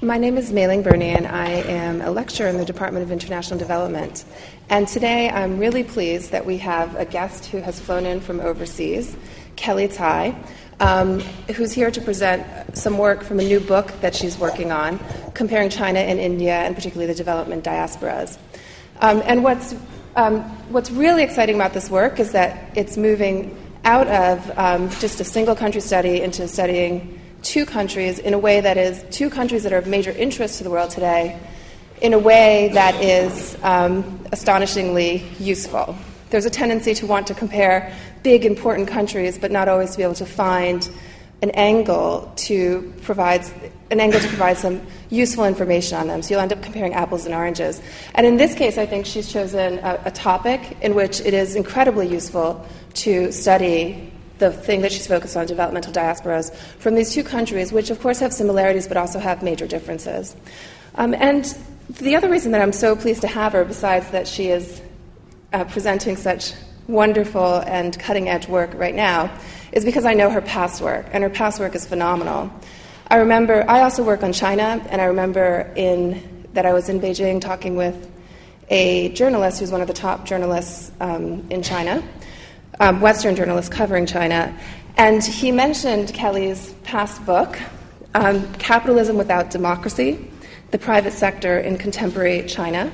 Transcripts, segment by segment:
My name is Mei-Ling Burney, and I am a lecturer in the Department of International Development. And today I'm really pleased that we have a guest who has flown in from overseas, Kellee Tsai, um, who's here to present some work from a new book that she's working on, comparing China and India, and particularly the development diasporas. Um, and what's, um, what's really exciting about this work is that it's moving out of um, just a single country study into studying two countries in a way that is two countries that are of major interest to the world today in a way that is um, astonishingly useful. There's a tendency to want to compare big, important countries, but not always to be able to find an angle to provide an angle to provide some useful information on them. So you'll end up comparing apples and oranges. And in this case, I think she's chosen a, a topic in which it is incredibly useful to study the thing that she's focused on, developmental diasporas, from these two countries, which of course have similarities but also have major differences. Um, and the other reason that I'm so pleased to have her, besides that she is uh, presenting such wonderful and cutting edge work right now, is because I know her past work, and her past work is phenomenal. I remember, I also work on China, and I remember in, that I was in Beijing talking with a journalist who's one of the top journalists um, in China um, Western journalist covering China, and he mentioned Kellee's past book, um, Capitalism Without Democracy The Private Sector in Contemporary China,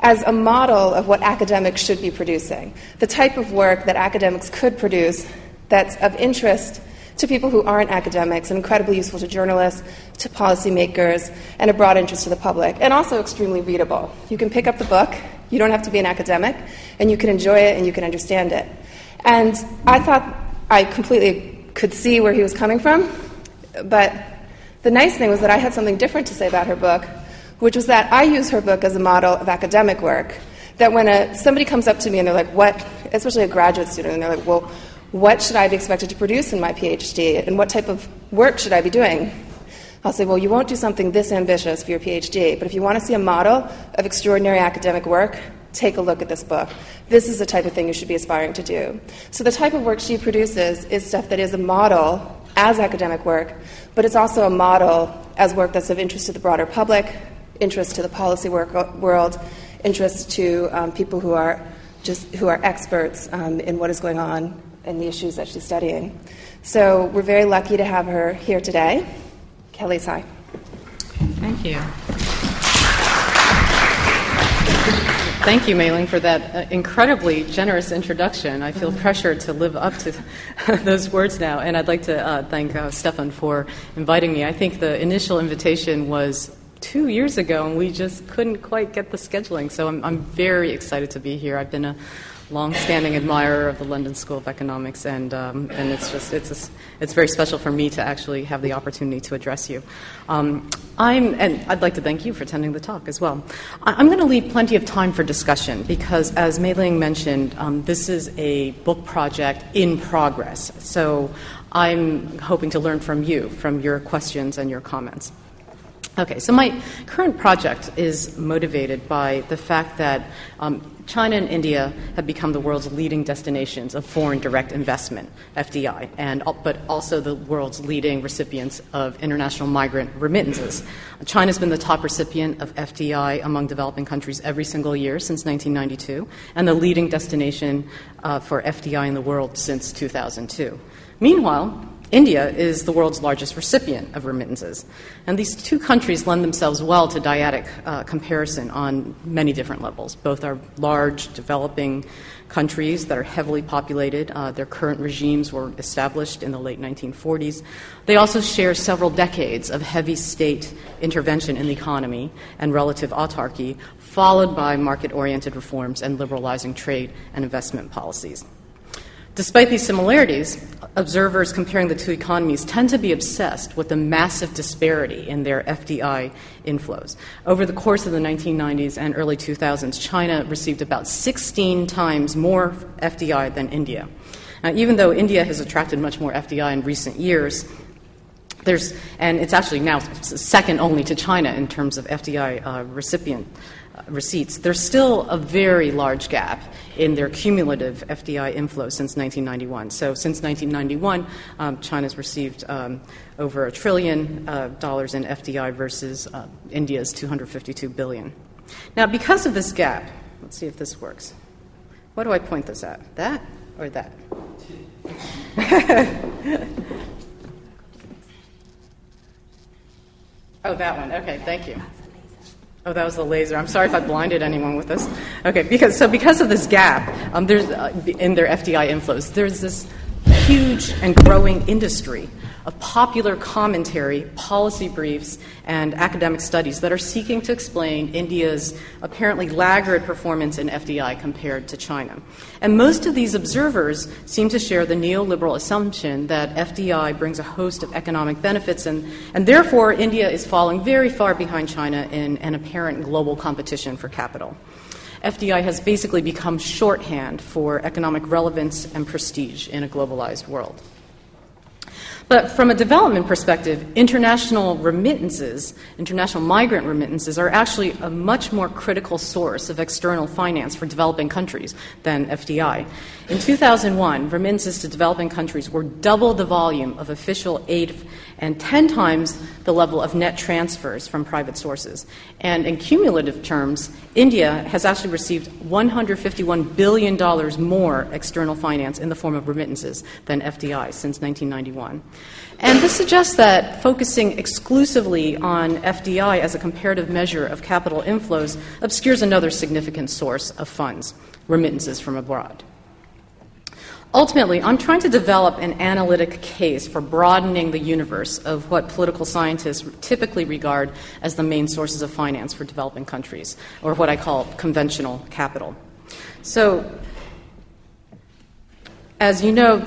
as a model of what academics should be producing, the type of work that academics could produce that's of interest to people who aren't academics and incredibly useful to journalists, to policymakers, and a broad interest to the public, and also extremely readable. You can pick up the book, you don't have to be an academic, and you can enjoy it and you can understand it. And I thought I completely could see where he was coming from, but the nice thing was that I had something different to say about her book, which was that I use her book as a model of academic work. That when a, somebody comes up to me and they're like, what, especially a graduate student, and they're like, well, what should I be expected to produce in my PhD? And what type of work should I be doing? I'll say, well, you won't do something this ambitious for your PhD, but if you want to see a model of extraordinary academic work, take a look at this book. This is the type of thing you should be aspiring to do. So, the type of work she produces is stuff that is a model as academic work, but it's also a model as work that's of interest to the broader public, interest to the policy work, world, interest to um, people who are just who are experts um, in what is going on and the issues that she's studying. So, we're very lucky to have her here today. Kellee Tsai. Thank you. Thank you, Mei-Ling, for that uh, incredibly generous introduction. I feel pressured to live up to those words now, and I'd like to uh, thank uh, Stefan for inviting me. I think the initial invitation was two years ago, and we just couldn't quite get the scheduling, so I'm, I'm very excited to be here. I've been a long-standing admirer of the London School of Economics, and um, and it's just it's a, it's very special for me to actually have the opportunity to address you. Um, I'm and I'd like to thank you for attending the talk as well. I, am going to leave plenty of time for discussion because, as Mei-Ling mentioned, um, this is a book project in progress. So I'm hoping to learn from you, from your questions and your comments. Okay, so my current project is motivated by the fact that um, China and India have become the world's leading destinations of foreign direct investment, FDI, and, but also the world's leading recipients of international migrant remittances. China's been the top recipient of FDI among developing countries every single year since 1992, and the leading destination uh, for FDI in the world since 2002. Meanwhile, India is the world's largest recipient of remittances. And these two countries lend themselves well to dyadic uh, comparison on many different levels. Both are large, developing countries that are heavily populated. Uh, their current regimes were established in the late 1940s. They also share several decades of heavy state intervention in the economy and relative autarky, followed by market oriented reforms and liberalizing trade and investment policies. Despite these similarities, observers comparing the two economies tend to be obsessed with the massive disparity in their FDI inflows. Over the course of the 1990s and early 2000s, China received about 16 times more FDI than India. Now, even though India has attracted much more FDI in recent years, There's, and it's actually now second only to China in terms of FDI uh, recipient uh, receipts. There's still a very large gap in their cumulative FDI inflow since 1991. So, since 1991, um, China's received um, over a trillion uh, dollars in FDI versus uh, India's 252 billion. Now, because of this gap, let's see if this works. What do I point this at? That or that? oh, that one. Okay, thank you. Oh, that was the laser. I'm sorry if I blinded anyone with this. Okay, because so because of this gap, um, there's uh, in their FDI inflows, there's this huge and growing industry of popular commentary, policy briefs, and academic studies that are seeking to explain India's apparently laggard performance in FDI compared to China. And most of these observers seem to share the neoliberal assumption that FDI brings a host of economic benefits, and, and therefore India is falling very far behind China in an apparent global competition for capital. FDI has basically become shorthand for economic relevance and prestige in a globalized world. But from a development perspective, international remittances, international migrant remittances, are actually a much more critical source of external finance for developing countries than FDI. In 2001, remittances to developing countries were double the volume of official aid and 10 times the level of net transfers from private sources. And in cumulative terms, India has actually received $151 billion more external finance in the form of remittances than FDI since 1991. And this suggests that focusing exclusively on FDI as a comparative measure of capital inflows obscures another significant source of funds remittances from abroad. Ultimately, I'm trying to develop an analytic case for broadening the universe of what political scientists typically regard as the main sources of finance for developing countries, or what I call conventional capital. So, as you know,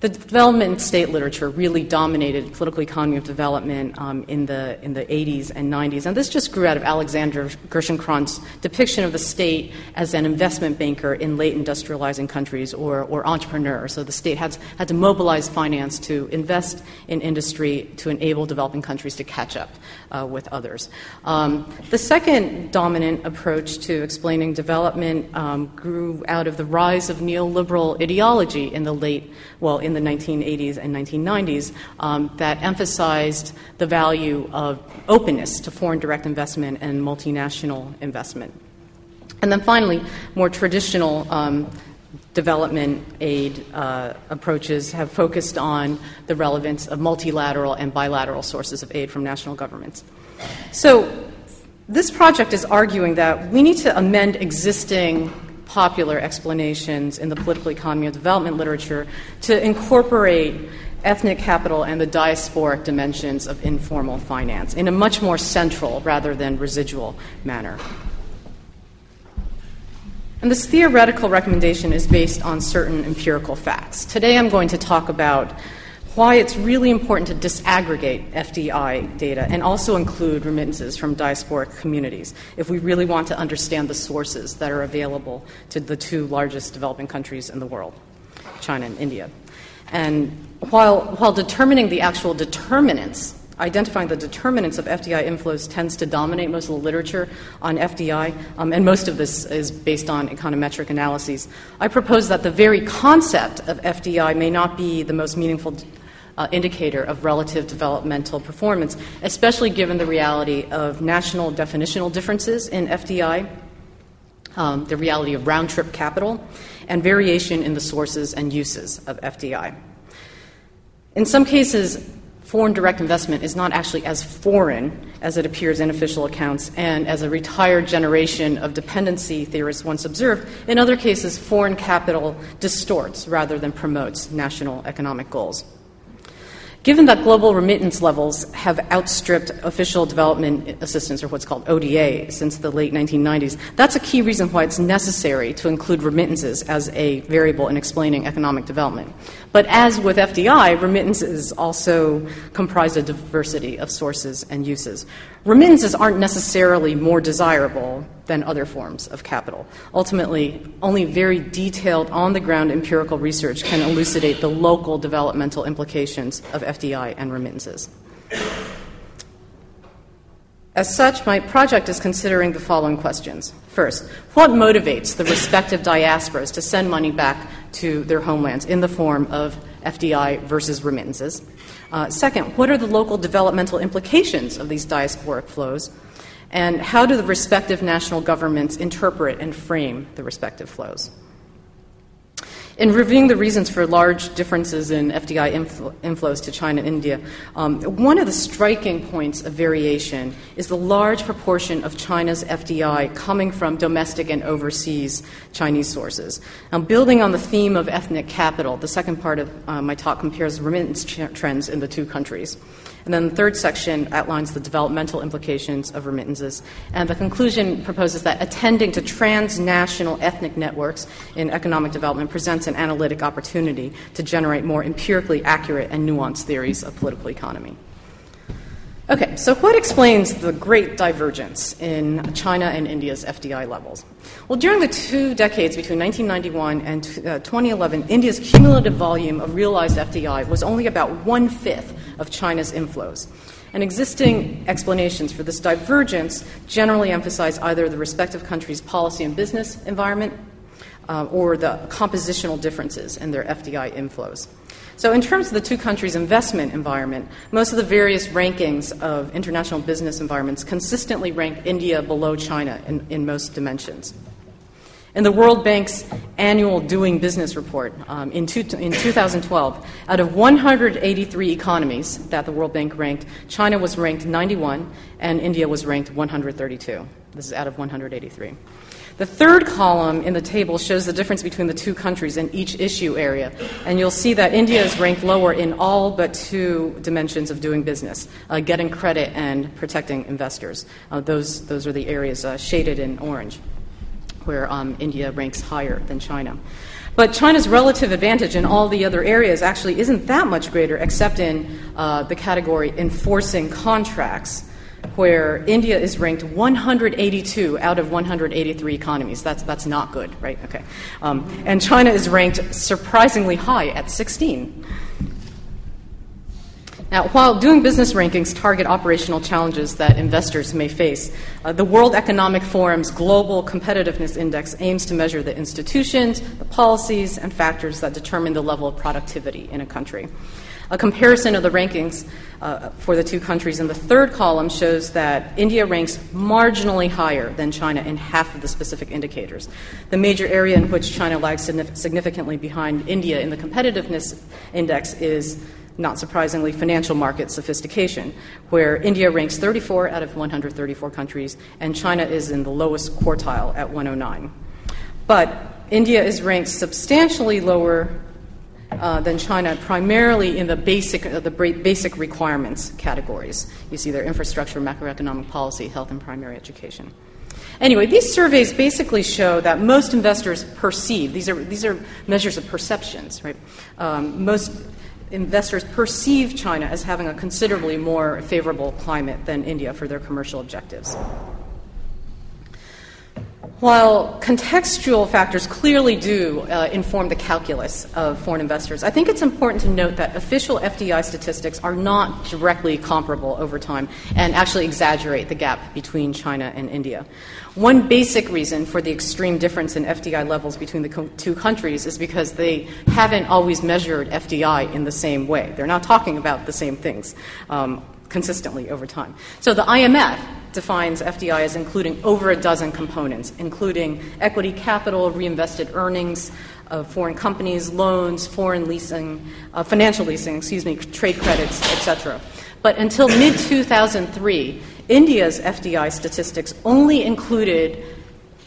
the development state literature really dominated political economy of development um, in, the, in the 80s and 90s. And this just grew out of Alexander Gerschenkron's depiction of the state as an investment banker in late industrializing countries or, or entrepreneur. So the state had, had to mobilize finance to invest in industry to enable developing countries to catch up uh, with others. Um, the second dominant approach to explaining development um, grew out of the rise of neoliberal ideology in the late, well, in the 1980s and 1990s um, that emphasized the value of openness to foreign direct investment and multinational investment. And then finally, more traditional um, development aid uh, approaches have focused on the relevance of multilateral and bilateral sources of aid from national governments. So, this project is arguing that we need to amend existing popular explanations in the political economy of development literature to incorporate ethnic capital and the diasporic dimensions of informal finance in a much more central rather than residual manner. And this theoretical recommendation is based on certain empirical facts. Today I'm going to talk about why it's really important to disaggregate FDI data and also include remittances from diasporic communities if we really want to understand the sources that are available to the two largest developing countries in the world, China and India. And while, while determining the actual determinants, identifying the determinants of FDI inflows tends to dominate most of the literature on FDI, um, and most of this is based on econometric analyses. I propose that the very concept of FDI may not be the most meaningful uh, indicator of relative developmental performance, especially given the reality of national definitional differences in FDI, um, the reality of round trip capital, and variation in the sources and uses of FDI. In some cases, foreign direct investment is not actually as foreign as it appears in official accounts and as a retired generation of dependency theorists once observed. In other cases, foreign capital distorts rather than promotes national economic goals. Given that global remittance levels have outstripped official development assistance, or what's called ODA, since the late 1990s, that's a key reason why it's necessary to include remittances as a variable in explaining economic development. But as with FDI, remittances also comprise a diversity of sources and uses. Remittances aren't necessarily more desirable than other forms of capital. Ultimately, only very detailed, on the ground empirical research can elucidate the local developmental implications of FDI and remittances. As such, my project is considering the following questions. First, what motivates the respective diasporas to send money back to their homelands in the form of FDI versus remittances? Uh, second, what are the local developmental implications of these diasporic flows? And how do the respective national governments interpret and frame the respective flows? In reviewing the reasons for large differences in FDI infl- inflows to China and India, um, one of the striking points of variation is the large proportion of China's FDI coming from domestic and overseas Chinese sources. Now, building on the theme of ethnic capital, the second part of uh, my talk compares remittance ch- trends in the two countries. And then the third section outlines the developmental implications of remittances. And the conclusion proposes that attending to transnational ethnic networks in economic development presents an analytic opportunity to generate more empirically accurate and nuanced theories of political economy. Okay, so what explains the great divergence in China and India's FDI levels? Well, during the two decades between 1991 and uh, 2011, India's cumulative volume of realized FDI was only about one fifth of China's inflows. And existing explanations for this divergence generally emphasize either the respective countries' policy and business environment uh, or the compositional differences in their FDI inflows. So, in terms of the two countries' investment environment, most of the various rankings of international business environments consistently rank India below China in, in most dimensions. In the World Bank's annual Doing Business report um, in, two, in 2012, out of 183 economies that the World Bank ranked, China was ranked 91 and India was ranked 132. This is out of 183. The third column in the table shows the difference between the two countries in each issue area. And you'll see that India is ranked lower in all but two dimensions of doing business uh, getting credit and protecting investors. Uh, those, those are the areas uh, shaded in orange, where um, India ranks higher than China. But China's relative advantage in all the other areas actually isn't that much greater, except in uh, the category enforcing contracts where India is ranked 182 out of 183 economies. That's, that's not good, right? Okay. Um, and China is ranked surprisingly high at 16. Now, while doing business rankings target operational challenges that investors may face, uh, the World Economic Forum's Global Competitiveness Index aims to measure the institutions, the policies, and factors that determine the level of productivity in a country. A comparison of the rankings uh, for the two countries in the third column shows that India ranks marginally higher than China in half of the specific indicators. The major area in which China lags significantly behind India in the competitiveness index is not surprisingly, financial market sophistication, where India ranks 34 out of 134 countries, and China is in the lowest quartile at 109. But India is ranked substantially lower uh, than China, primarily in the basic, uh, the basic requirements categories. You see their infrastructure, macroeconomic policy, health, and primary education. Anyway, these surveys basically show that most investors perceive these are these are measures of perceptions, right? Um, most investors perceive China as having a considerably more favorable climate than India for their commercial objectives. While contextual factors clearly do uh, inform the calculus of foreign investors, I think it's important to note that official FDI statistics are not directly comparable over time and actually exaggerate the gap between China and India. One basic reason for the extreme difference in FDI levels between the co- two countries is because they haven't always measured FDI in the same way. They're not talking about the same things. Um, consistently over time. So the IMF defines FDI as including over a dozen components, including equity capital, reinvested earnings of foreign companies, loans, foreign leasing, uh, financial leasing, excuse me, trade credits, etc. But until mid 2003, India's FDI statistics only included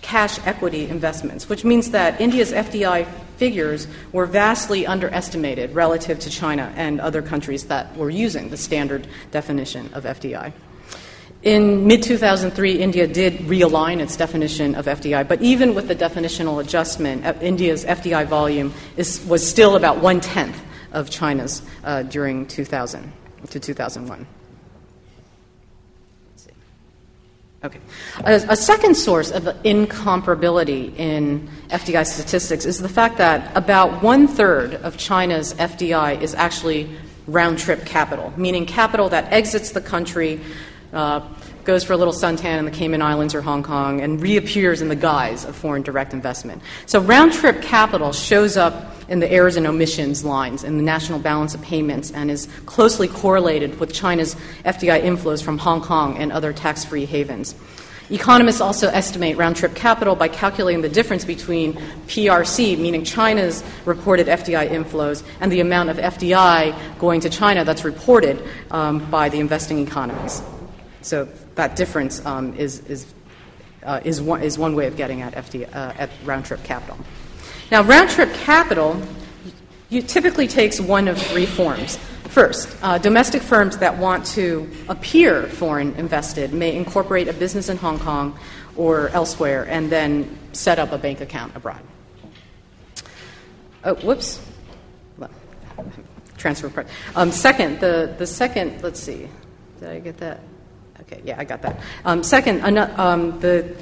cash equity investments, which means that India's FDI figures were vastly underestimated relative to China and other countries that were using the standard definition of FDI. In mid 2003, India did realign its definition of FDI, but even with the definitional adjustment, uh, India's FDI volume is, was still about one tenth of China's uh, during 2000 to 2001. Okay. A, a, second source of incomparability in FDI statistics is the fact that about one third of China's FDI is actually round trip capital, meaning capital that exits the country, uh, goes for a little suntan in the Cayman Islands or Hong Kong, and reappears in the guise of foreign direct investment. So round trip capital shows up in the errors and omissions lines in the national balance of payments and is closely correlated with China's FDI inflows from Hong Kong and other tax free havens. Economists also estimate round trip capital by calculating the difference between PRC, meaning China's reported FDI inflows, and the amount of FDI going to China that's reported um, by the investing economies. So that difference um, is, is, uh, is, one, is one way of getting at, FD, uh, at round trip capital. Now, round trip capital you typically takes one of three forms. First, uh, domestic firms that want to appear foreign invested may incorporate a business in Hong Kong or elsewhere and then set up a bank account abroad. Oh, whoops. Transfer price. Um, second, the, the second, let's see, did I get that? Okay, yeah, I got that. Um, second, um, the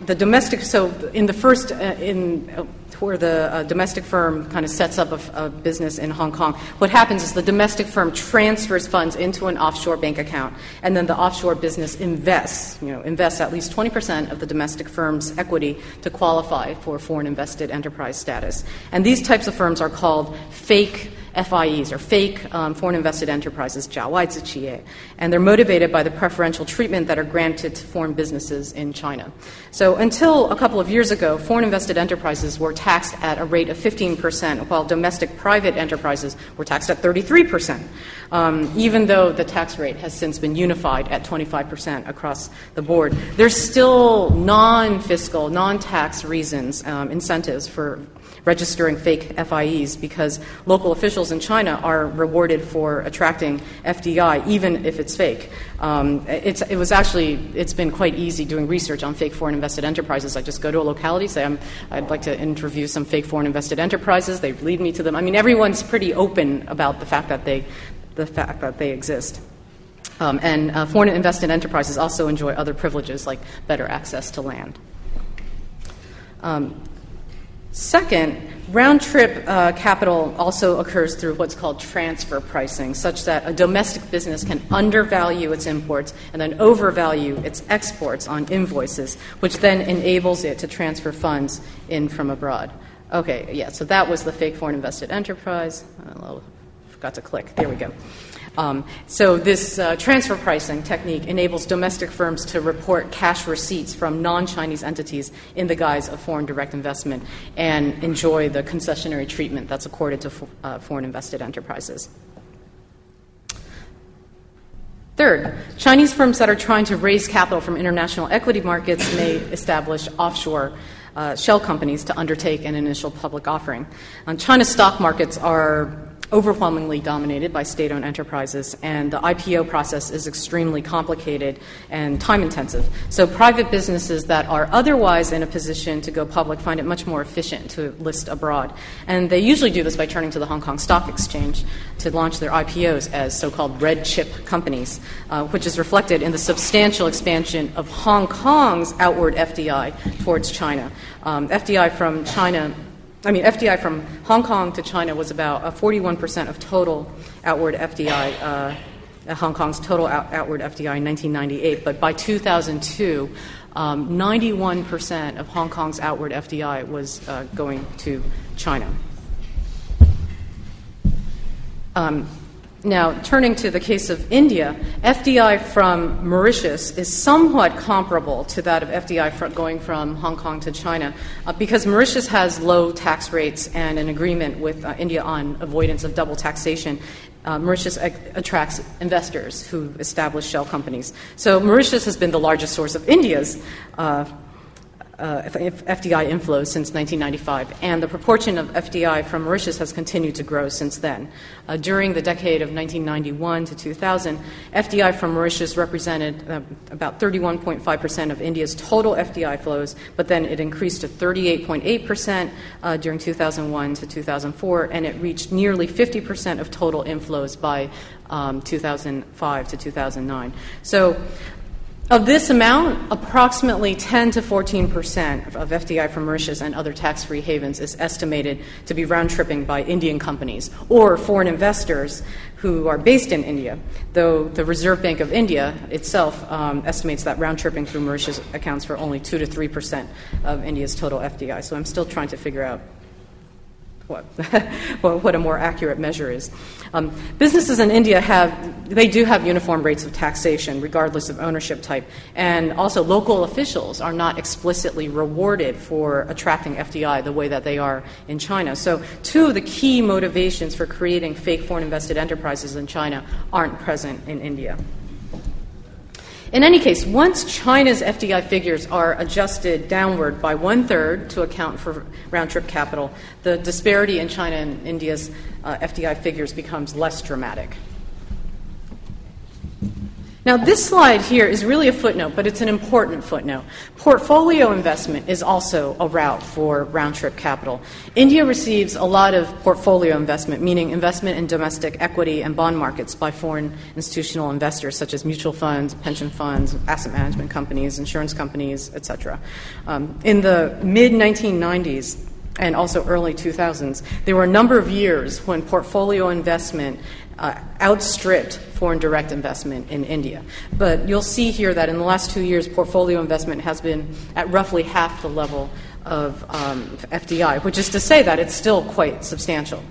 the domestic, so in the first, uh, in uh, where the uh, domestic firm kind of sets up a, a, business in Hong Kong, what happens is the domestic firm transfers funds into an offshore bank account, and then the offshore business invests, you know, invests at least 20% of the domestic firm's equity to qualify for foreign invested enterprise status. And these types of firms are called fake FIEs, or fake um, foreign invested enterprises, and they're motivated by the preferential treatment that are granted to foreign businesses in China. So until a couple of years ago, foreign invested enterprises were taxed at a rate of 15%, while domestic private enterprises were taxed at 33%, um, even though the tax rate has since been unified at 25% across the board. There's still non fiscal, non tax reasons, um, incentives for registering fake FIEs because local officials in China are rewarded for attracting FDI, even if it's fake. Um, it's, it was actually, it's been quite easy doing research on fake foreign invested enterprises. I just go to a locality, say, i would like to interview some fake foreign invested enterprises. They lead me to them. I mean, everyone's pretty open about the fact that they, the fact that they exist. Um, and uh, foreign invested enterprises also enjoy other privileges like better access to land. Um, Second, round trip uh, capital also occurs through what's called transfer pricing, such that a domestic business can undervalue its imports and then overvalue its exports on invoices, which then enables it to transfer funds in from abroad. Okay, yeah, so that was the fake foreign invested enterprise. I forgot to click. There we go. Um, so, this uh, transfer pricing technique enables domestic firms to report cash receipts from non Chinese entities in the guise of foreign direct investment and enjoy the concessionary treatment that's accorded to fo- uh, foreign invested enterprises. Third, Chinese firms that are trying to raise capital from international equity markets may establish offshore uh, shell companies to undertake an initial public offering. Uh, China's stock markets are overwhelmingly dominated by state owned enterprises, and the IPO process is extremely complicated and time intensive. So, private businesses that are otherwise in a position to go public find it much more efficient to list abroad. And they usually do this by turning to the Hong Kong Stock Exchange to launch their IPOs as so called red chip companies, uh, which is reflected in the substantial expansion of Hong Kong's outward FDI towards China. Um, FDI from China I mean, FDI from Hong Kong to China was about uh, 41% of total outward FDI, uh, uh, Hong Kong's total out- outward FDI in 1998. But by 2002, um, 91% of Hong Kong's outward FDI was uh, going to China. Um, now, turning to the case of India, FDI from Mauritius is somewhat comparable to that of FDI going from Hong Kong to China uh, because Mauritius has low tax rates and an agreement with uh, India on avoidance of double taxation. Uh, Mauritius attracts investors who establish shell companies. So, Mauritius has been the largest source of India's uh, FDI inflows since 1995, and the proportion of FDI from Mauritius has continued to grow since then. Uh, during the decade of 1991 to 2000, FDI from Mauritius represented uh, about 31.5% of India's total FDI flows, but then it increased to 38.8% uh, during 2001 to 2004, and it reached nearly 50% of total inflows by um, 2005 to 2009. So Of this amount, approximately 10 to 14 percent of FDI from Mauritius and other tax free havens is estimated to be round tripping by Indian companies or foreign investors who are based in India, though the Reserve Bank of India itself um, estimates that round tripping through Mauritius accounts for only 2 to 3 percent of India's total FDI. So I'm still trying to figure out what, what a more accurate measure is. Um, businesses in India have, they do have uniform rates of taxation regardless of ownership type. And also, local officials are not explicitly rewarded for attracting FDI the way that they are in China. So, two of the key motivations for creating fake foreign invested enterprises in China aren't present in India. In any case, once China's FDI figures are adjusted downward by one third to account for round trip capital, the disparity in China and India's uh, FDI figures becomes less dramatic. Now, this slide here is really a footnote, but it's an important footnote. Portfolio investment is also a route for round trip capital. India receives a lot of portfolio investment, meaning investment in domestic equity and bond markets by foreign institutional investors, such as mutual funds, pension funds, asset management companies, insurance companies, etc. Um, in the mid 1990s, and also early 2000s, there were a number of years when portfolio investment uh, outstripped foreign direct investment in India. But you'll see here that in the last two years, portfolio investment has been at roughly half the level of um, FDI, which is to say that it's still quite substantial.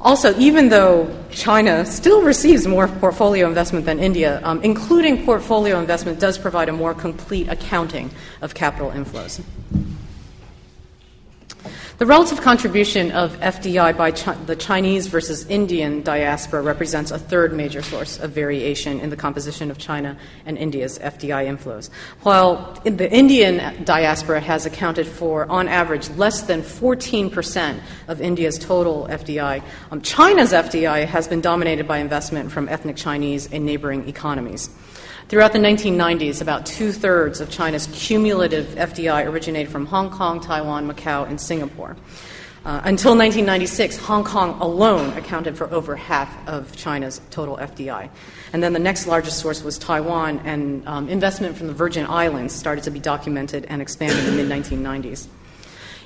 Also, even though China still receives more portfolio investment than India, um, including portfolio investment does provide a more complete accounting of capital inflows. The relative contribution of FDI by Ch- the Chinese versus Indian diaspora represents a third major source of variation in the composition of China and India's FDI inflows. While the Indian diaspora has accounted for, on average, less than 14% of India's total FDI, um, China's FDI has been dominated by investment from ethnic Chinese in neighboring economies. Throughout the 1990s, about two thirds of China's cumulative FDI originated from Hong Kong, Taiwan, Macau, and Singapore. Uh, until 1996, Hong Kong alone accounted for over half of China's total FDI. And then the next largest source was Taiwan, and um, investment from the Virgin Islands started to be documented and expanded in the mid 1990s.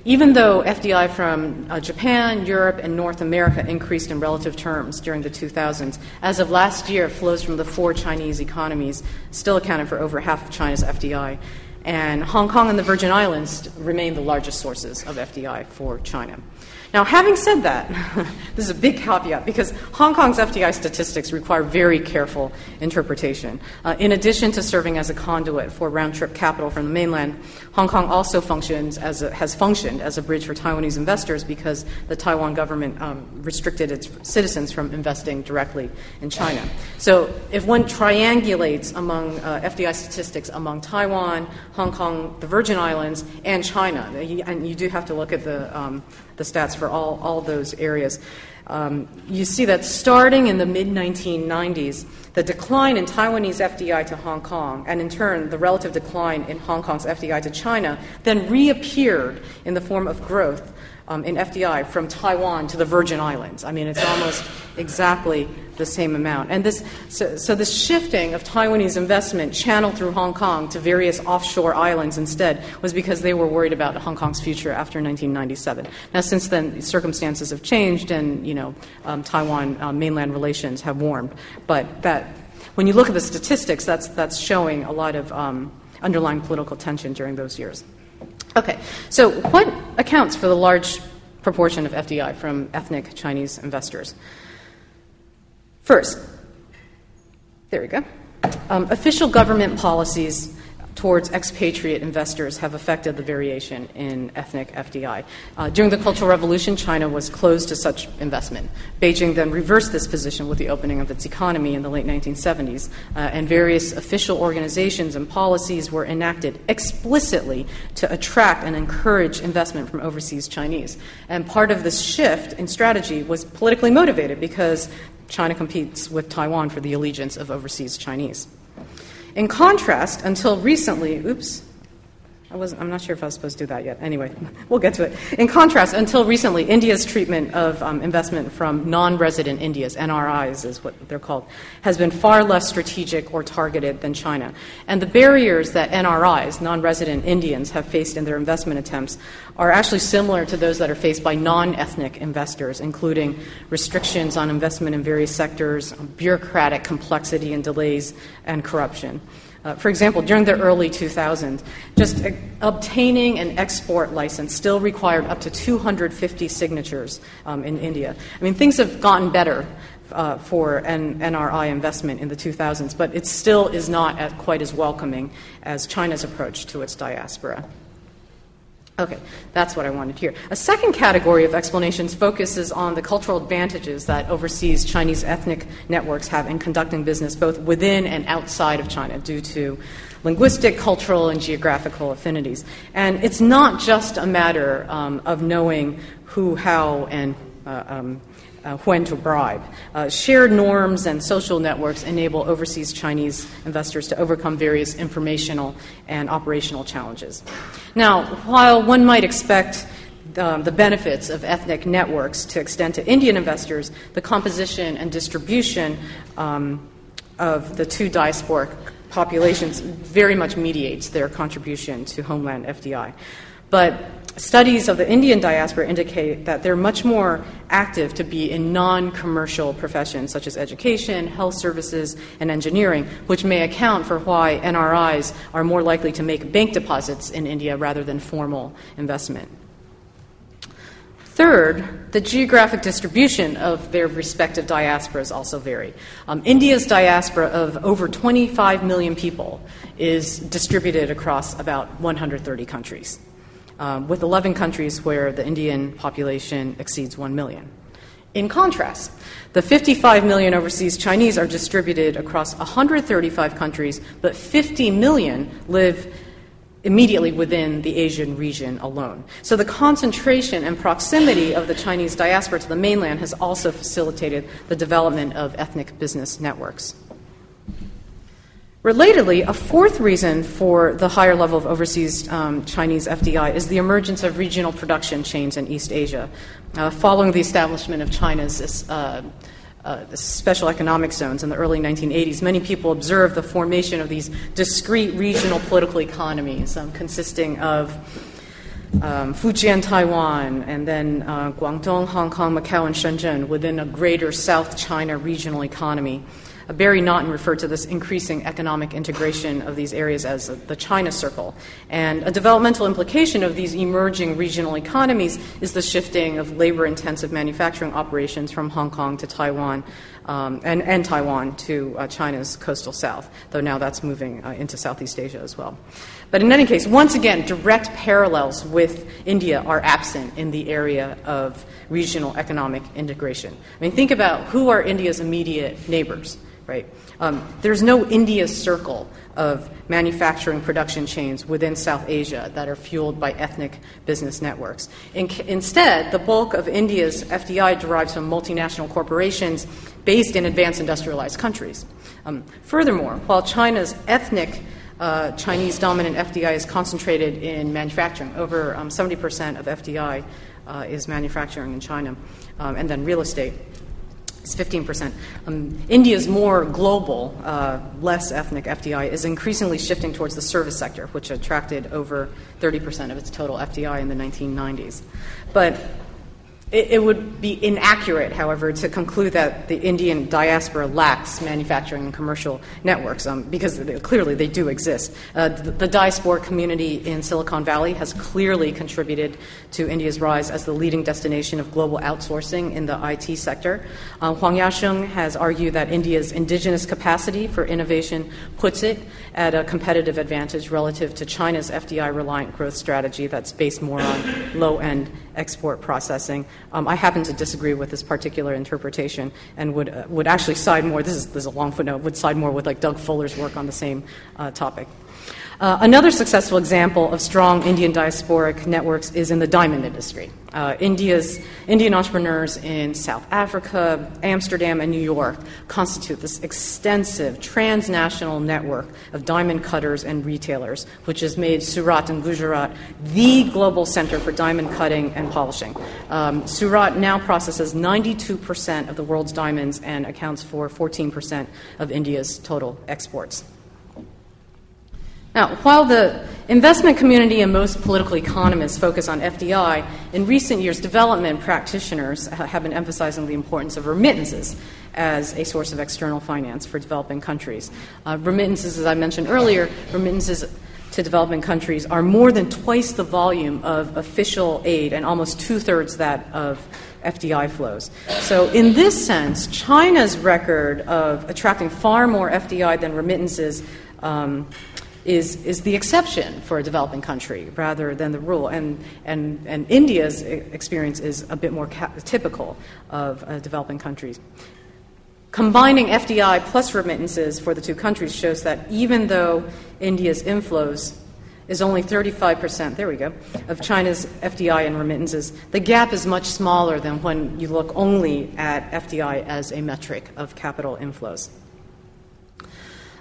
Even though FDI from uh, Japan, Europe, and North America increased in relative terms during the 2000s, as of last year, flows from the four Chinese economies still accounted for over half of China's FDI. And Hong Kong and the Virgin Islands remain the largest sources of FDI for China. Now, having said that, this is a big caveat because Hong Kong's FDI statistics require very careful interpretation. Uh, in addition to serving as a conduit for round trip capital from the mainland, Hong Kong also functions as a, has functioned as a bridge for Taiwanese investors because the Taiwan government um, restricted its citizens from investing directly in China. So, if one triangulates among uh, FDI statistics among Taiwan, Hong Kong, the Virgin Islands, and China, and you do have to look at the um, the stats for all, all those areas. Um, you see that starting in the mid 1990s, the decline in Taiwanese FDI to Hong Kong, and in turn, the relative decline in Hong Kong's FDI to China, then reappeared in the form of growth um, in FDI from Taiwan to the Virgin Islands. I mean, it's almost exactly the same amount. And this, so, so this shifting of Taiwanese investment channeled through Hong Kong to various offshore islands instead was because they were worried about Hong Kong's future after 1997. Now, since then, circumstances have changed, and you know, um, Taiwan uh, mainland relations have warmed. But that, when you look at the statistics, that's that's showing a lot of um, underlying political tension during those years. Okay, so what accounts for the large proportion of FDI from ethnic Chinese investors? First, there we go. Um, official government policies towards expatriate investors have affected the variation in ethnic FDI. Uh, during the Cultural Revolution, China was closed to such investment. Beijing then reversed this position with the opening of its economy in the late 1970s, uh, and various official organizations and policies were enacted explicitly to attract and encourage investment from overseas Chinese. And part of this shift in strategy was politically motivated because China competes with Taiwan for the allegiance of overseas Chinese. In contrast, until recently, oops, I wasn't, I'm not sure if I was supposed to do that yet. Anyway, we'll get to it. In contrast, until recently, India's treatment of um, investment from non resident Indias, NRIs is what they're called, has been far less strategic or targeted than China. And the barriers that NRIs, non resident Indians, have faced in their investment attempts are actually similar to those that are faced by non ethnic investors, including restrictions on investment in various sectors, bureaucratic complexity and delays, and corruption. Uh, for example, during the early 2000s, just obtaining an export license still required up to 250 signatures um, in India. I mean, things have gotten better uh, for an NRI investment in the 2000s, but it still is not quite as welcoming as China's approach to its diaspora. Okay, that's what I wanted here. A second category of explanations focuses on the cultural advantages that overseas Chinese ethnic networks have in conducting business both within and outside of China due to linguistic, cultural, and geographical affinities. And it's not just a matter um, of knowing who, how, and uh, um, uh, when to bribe. Uh, shared norms and social networks enable overseas Chinese investors to overcome various informational and operational challenges. Now, while one might expect um, the benefits of ethnic networks to extend to Indian investors, the composition and distribution um, of the two diasporic populations very much mediates their contribution to homeland FDI. But studies of the Indian diaspora indicate that they're much more active to be in non commercial professions such as education, health services, and engineering, which may account for why NRIs are more likely to make bank deposits in India rather than formal investment. Third, the geographic distribution of their respective diasporas also vary. Um, India's diaspora of over 25 million people is distributed across about 130 countries um, with 11 countries where the Indian population exceeds 1 million. In contrast, the 55 million overseas Chinese are distributed across 135 countries, but 50 million live immediately within the Asian region alone. So the concentration and proximity of the Chinese diaspora to the mainland has also facilitated the development of ethnic business networks. Relatedly, a fourth reason for the higher level of overseas um, Chinese FDI is the emergence of regional production chains in East Asia. Uh, following the establishment of China's uh, uh, special economic zones in the early 1980s, many people observed the formation of these discrete regional political economies um, consisting of um, Fujian, Taiwan, and then uh, Guangdong, Hong Kong, Macau, and Shenzhen within a greater South China regional economy. Barry Naughton referred to this increasing economic integration of these areas as the China Circle. And a developmental implication of these emerging regional economies is the shifting of labor intensive manufacturing operations from Hong Kong to Taiwan um, and, and, Taiwan to uh, China's coastal south, though now that's moving uh, into Southeast Asia as well. But in any case, once again, direct parallels with India are absent in the area of regional economic integration. I mean, think about who are India's immediate neighbors right? Um, there's no India circle of manufacturing production chains within South Asia that are fueled by ethnic business networks. In, instead, the bulk of India's FDI derives from multinational corporations based in advanced industrialized countries. Um, furthermore, while China's ethnic uh, Chinese dominant FDI is concentrated in manufacturing, over um, 70% of FDI uh, is manufacturing in China, um, and then real estate. It's 15%. Um, India's more global, uh, less ethnic FDI is increasingly shifting towards the service sector, which attracted over 30% of its total FDI in the 1990s. But it, it, would be inaccurate, however, to conclude that the Indian diaspora lacks manufacturing and commercial networks, um, because clearly they do exist. Uh, the, the, diaspora community in Silicon Valley has clearly contributed to India's rise as the leading destination of global outsourcing in the IT sector. Uh, Huang Yasheng has argued that India's indigenous capacity for innovation puts it at a competitive advantage relative to China's FDI reliant growth strategy that's based more on low end export processing. Um, I happen to disagree with this particular interpretation and would, uh, would actually side more, this is, this is a long footnote, would side more with like Doug Fuller's work on the same uh, topic. Uh, another successful example of strong Indian diasporic networks is in the diamond industry. Uh, India's Indian entrepreneurs in South Africa, Amsterdam, and New York constitute this extensive transnational network of diamond cutters and retailers, which has made Surat in Gujarat the global center for diamond cutting and polishing. Um, Surat now processes 92% of the world's diamonds and accounts for 14% of India's total exports. Now, while the investment community and most political economists focus on FDI, in recent years, development practitioners have been emphasizing the importance of remittances as a source of external finance for developing countries. Uh, remittances, as I mentioned earlier, remittances to developing countries are more than twice the volume of official aid and almost two thirds that of FDI flows. So, in this sense, China's record of attracting far more FDI than remittances. Um, is, is the exception for a developing country rather than the rule. And, and, and India's experience is a bit more ca- typical of uh, developing countries. Combining FDI plus remittances for the two countries shows that even though India's inflows is only 35%, there we go, of China's FDI and remittances, the gap is much smaller than when you look only at FDI as a metric of capital inflows.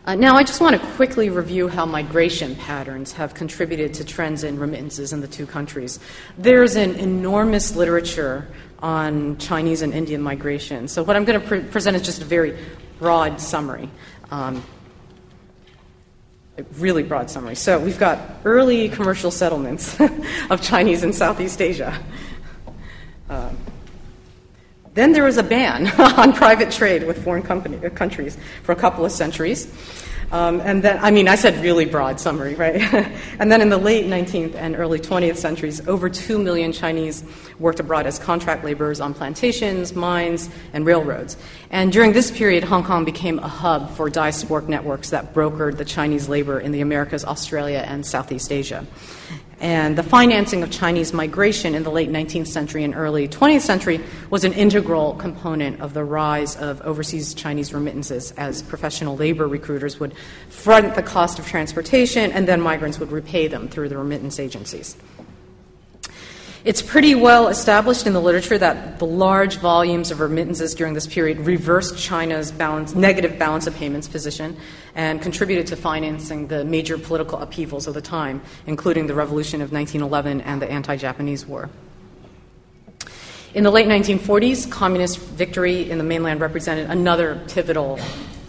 Uh, now, I just want to quickly review how migration patterns have contributed to trends in remittances in the two countries. There's an enormous literature on Chinese and Indian migration. So, what I'm going to pre- present is just a very broad summary. Um, a really broad summary. So, we've got early commercial settlements of Chinese in Southeast Asia. Um, then there was a ban on private trade with foreign company, uh, countries for a couple of centuries. Um, and then, I mean, I said really broad summary, right? and then in the late 19th and early 20th centuries, over 2 million Chinese worked abroad as contract laborers on plantations, mines, and railroads. And during this period, Hong Kong became a hub for diasporic networks that brokered the Chinese labor in the Americas, Australia, and Southeast Asia. And the financing of Chinese migration in the late 19th century and early 20th century was an integral component of the rise of overseas Chinese remittances as professional labor recruiters would front the cost of transportation and then migrants would repay them through the remittance agencies. It's pretty well established in the literature that the large volumes of remittances during this period reversed China's balance, negative balance of payments position and contributed to financing the major political upheavals of the time, including the revolution of 1911 and the anti Japanese War. In the late 1940s, communist victory in the mainland represented another pivotal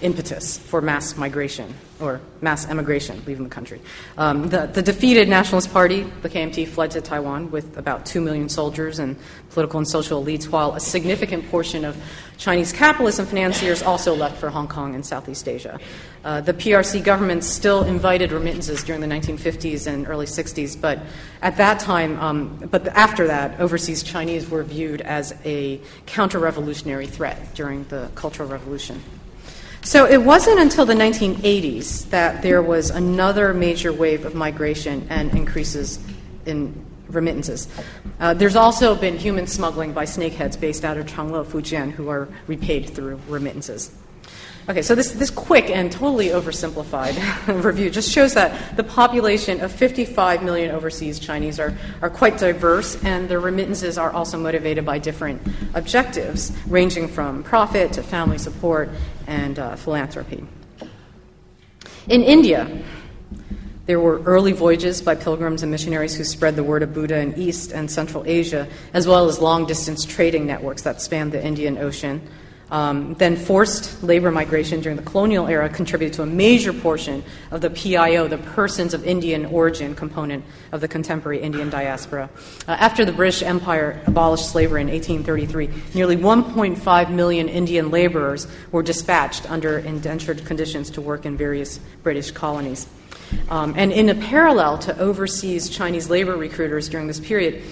impetus for mass migration or mass emigration leaving the country. Um, the, the, defeated Nationalist Party, the KMT, fled to Taiwan with about 2 million soldiers and political and social elites, while a significant portion of Chinese capitalists and financiers also left for Hong Kong and Southeast Asia. Uh, the PRC government still invited remittances during the 1950s and early 60s, but at that time, um, but after that, overseas Chinese were viewed as a counter revolutionary threat during the Cultural Revolution. So it wasn't until the 1980s that there was another major wave of migration and increases in remittances. Uh, there's also been human smuggling by snakeheads based out of Changle, Fujian, who are repaid through remittances. Okay, so this, this quick and totally oversimplified review just shows that the population of 55 million overseas Chinese are, are quite diverse, and their remittances are also motivated by different objectives, ranging from profit to family support and uh, philanthropy. In India, there were early voyages by pilgrims and missionaries who spread the word of Buddha in East and Central Asia, as well as long distance trading networks that spanned the Indian Ocean. Um, then forced labor migration during the colonial era contributed to a major portion of the PIO, the persons of Indian origin component of the contemporary Indian diaspora. Uh, after the British Empire abolished slavery in 1833, nearly 1.5 million Indian laborers were dispatched under indentured conditions to work in various British colonies. Um, and in a parallel to overseas Chinese labor recruiters during this period,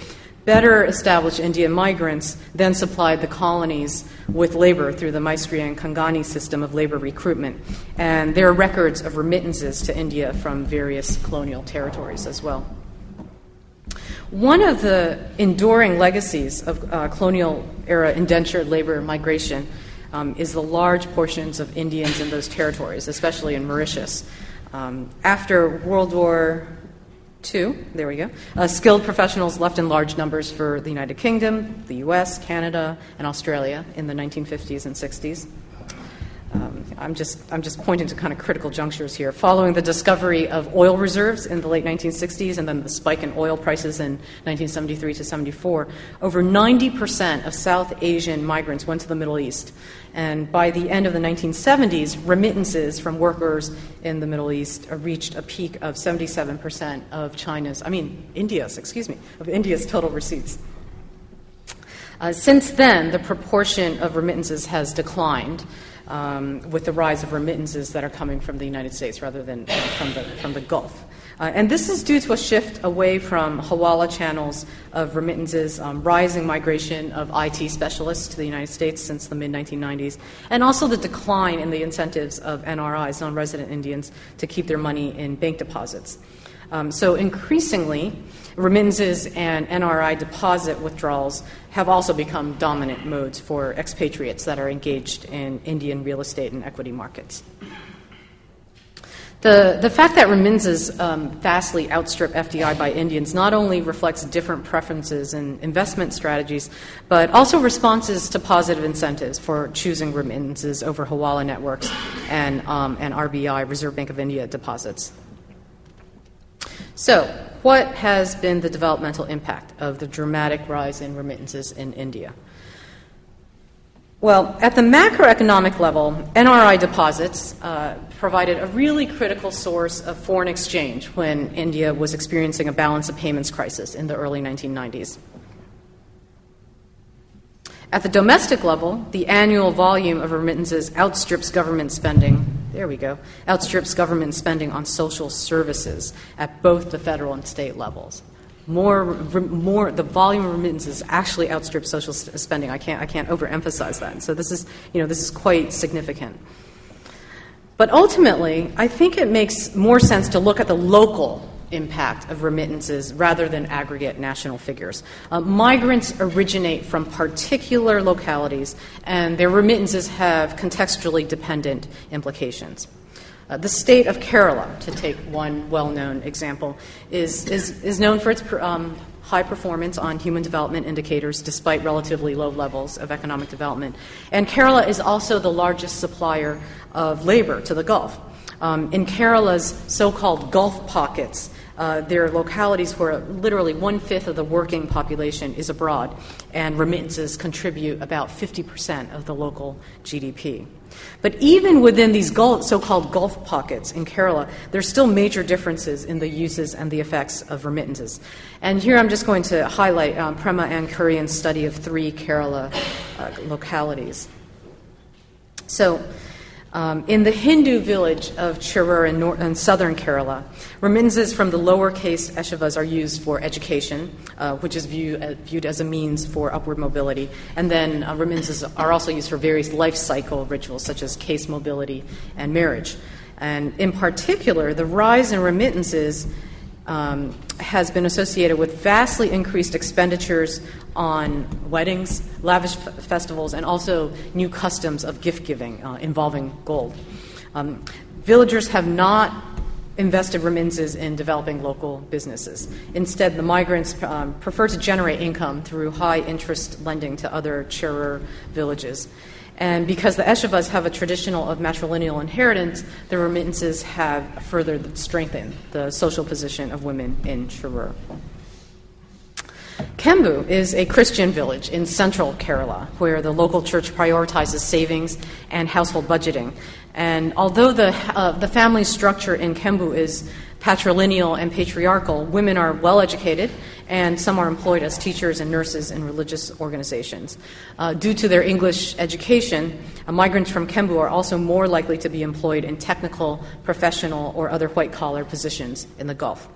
better established Indian migrants then supplied the colonies with labor through the Maistry and Kangani system of labor recruitment. And there are records of remittances to India from various colonial territories as well. One of the enduring legacies of uh, colonial era indentured labor migration um, is the large portions of Indians in those territories, especially in Mauritius. Um, after World War II, there we go, uh, skilled professionals left in large numbers for the United Kingdom, the US, Canada, and Australia in the 1950s and 60s. Um, I'm, just, I'm just pointing to kind of critical junctures here. Following the discovery of oil reserves in the late 1960s and then the spike in oil prices in 1973 to 74, over 90% of South Asian migrants went to the Middle East. And by the end of the 1970s, remittances from workers in the Middle East reached a peak of 77% of China's, I mean, India's, excuse me, of India's total receipts. Uh, since then, the proportion of remittances has declined um, with the rise of remittances that are coming from the United States rather than from, the, from the Gulf. Uh, and this is due to a shift away from hawala channels of remittances, um, rising migration of IT specialists to the United States since the mid 1990s, and also the decline in the incentives of NRIs, non resident Indians, to keep their money in bank deposits. Um, so increasingly, remittances and NRI deposit withdrawals have also become dominant modes for expatriates that are engaged in Indian real estate and equity markets. The, the fact that remittances um, vastly outstrip FDI by Indians not only reflects different preferences and investment strategies, but also responses to positive incentives for choosing remittances over Hawala networks and, um, and RBI, Reserve Bank of India deposits. So, what has been the developmental impact of the dramatic rise in remittances in India? Well, at the macroeconomic level, NRI deposits uh, provided a really critical source of foreign exchange when India was experiencing a balance of payments crisis in the early 1990s. At the domestic level, the annual volume of remittances outstrips government spending there we go, outstrips government spending on social services at both the federal and state levels. More, more, the volume of remittances actually outstrips social spending. I can't, I can't overemphasize that. So this is, you know, this is quite significant. But ultimately, I think it makes more sense to look at the local impact of remittances rather than aggregate national figures. Uh, migrants originate from particular localities, and their remittances have contextually dependent implications. Uh, the state of Kerala, to take one well known example, is, is, is known for its um, high performance on human development indicators despite relatively low levels of economic development. And Kerala is also the largest supplier of labor to the Gulf. Um, in Kerala's so called Gulf pockets, uh, there are localities where literally one fifth of the working population is abroad, and remittances contribute about 50% of the local GDP. But even within these so called Gulf pockets in Kerala, there's still major differences in the uses and the effects of remittances. And here I'm just going to highlight um, Prema and Kurien's study of three Kerala uh, localities. So, um, in the Hindu village of Chirur in, nor- in, southern Kerala, remittances from the lower caste Ezhavas are used for education, uh, which is view, uh, viewed as a means for upward mobility. And then uh, remittances are also used for various life cycle rituals, such as caste mobility and marriage. And in particular, the rise in remittances um, has been associated with vastly increased expenditures on weddings, lavish f- festivals, and also new customs of gift giving uh, involving gold. Um, villagers have not invested remittances in developing local businesses. Instead, the migrants um, prefer to generate income through high interest lending to other Chirur villages. And because the Ezhavas have a traditional of matrilineal inheritance, the remittances have further strengthened the social position of women in Chirur. Kembu is a Christian village in central Kerala where the local church prioritizes savings and household budgeting. And although the, uh, the family structure in Kembu is patrilineal and patriarchal, women are well educated and some are employed as teachers and nurses in religious organizations. Uh, due to their English education, uh, migrants from Kembu are also more likely to be employed in technical, professional, or other white collar positions in the Gulf.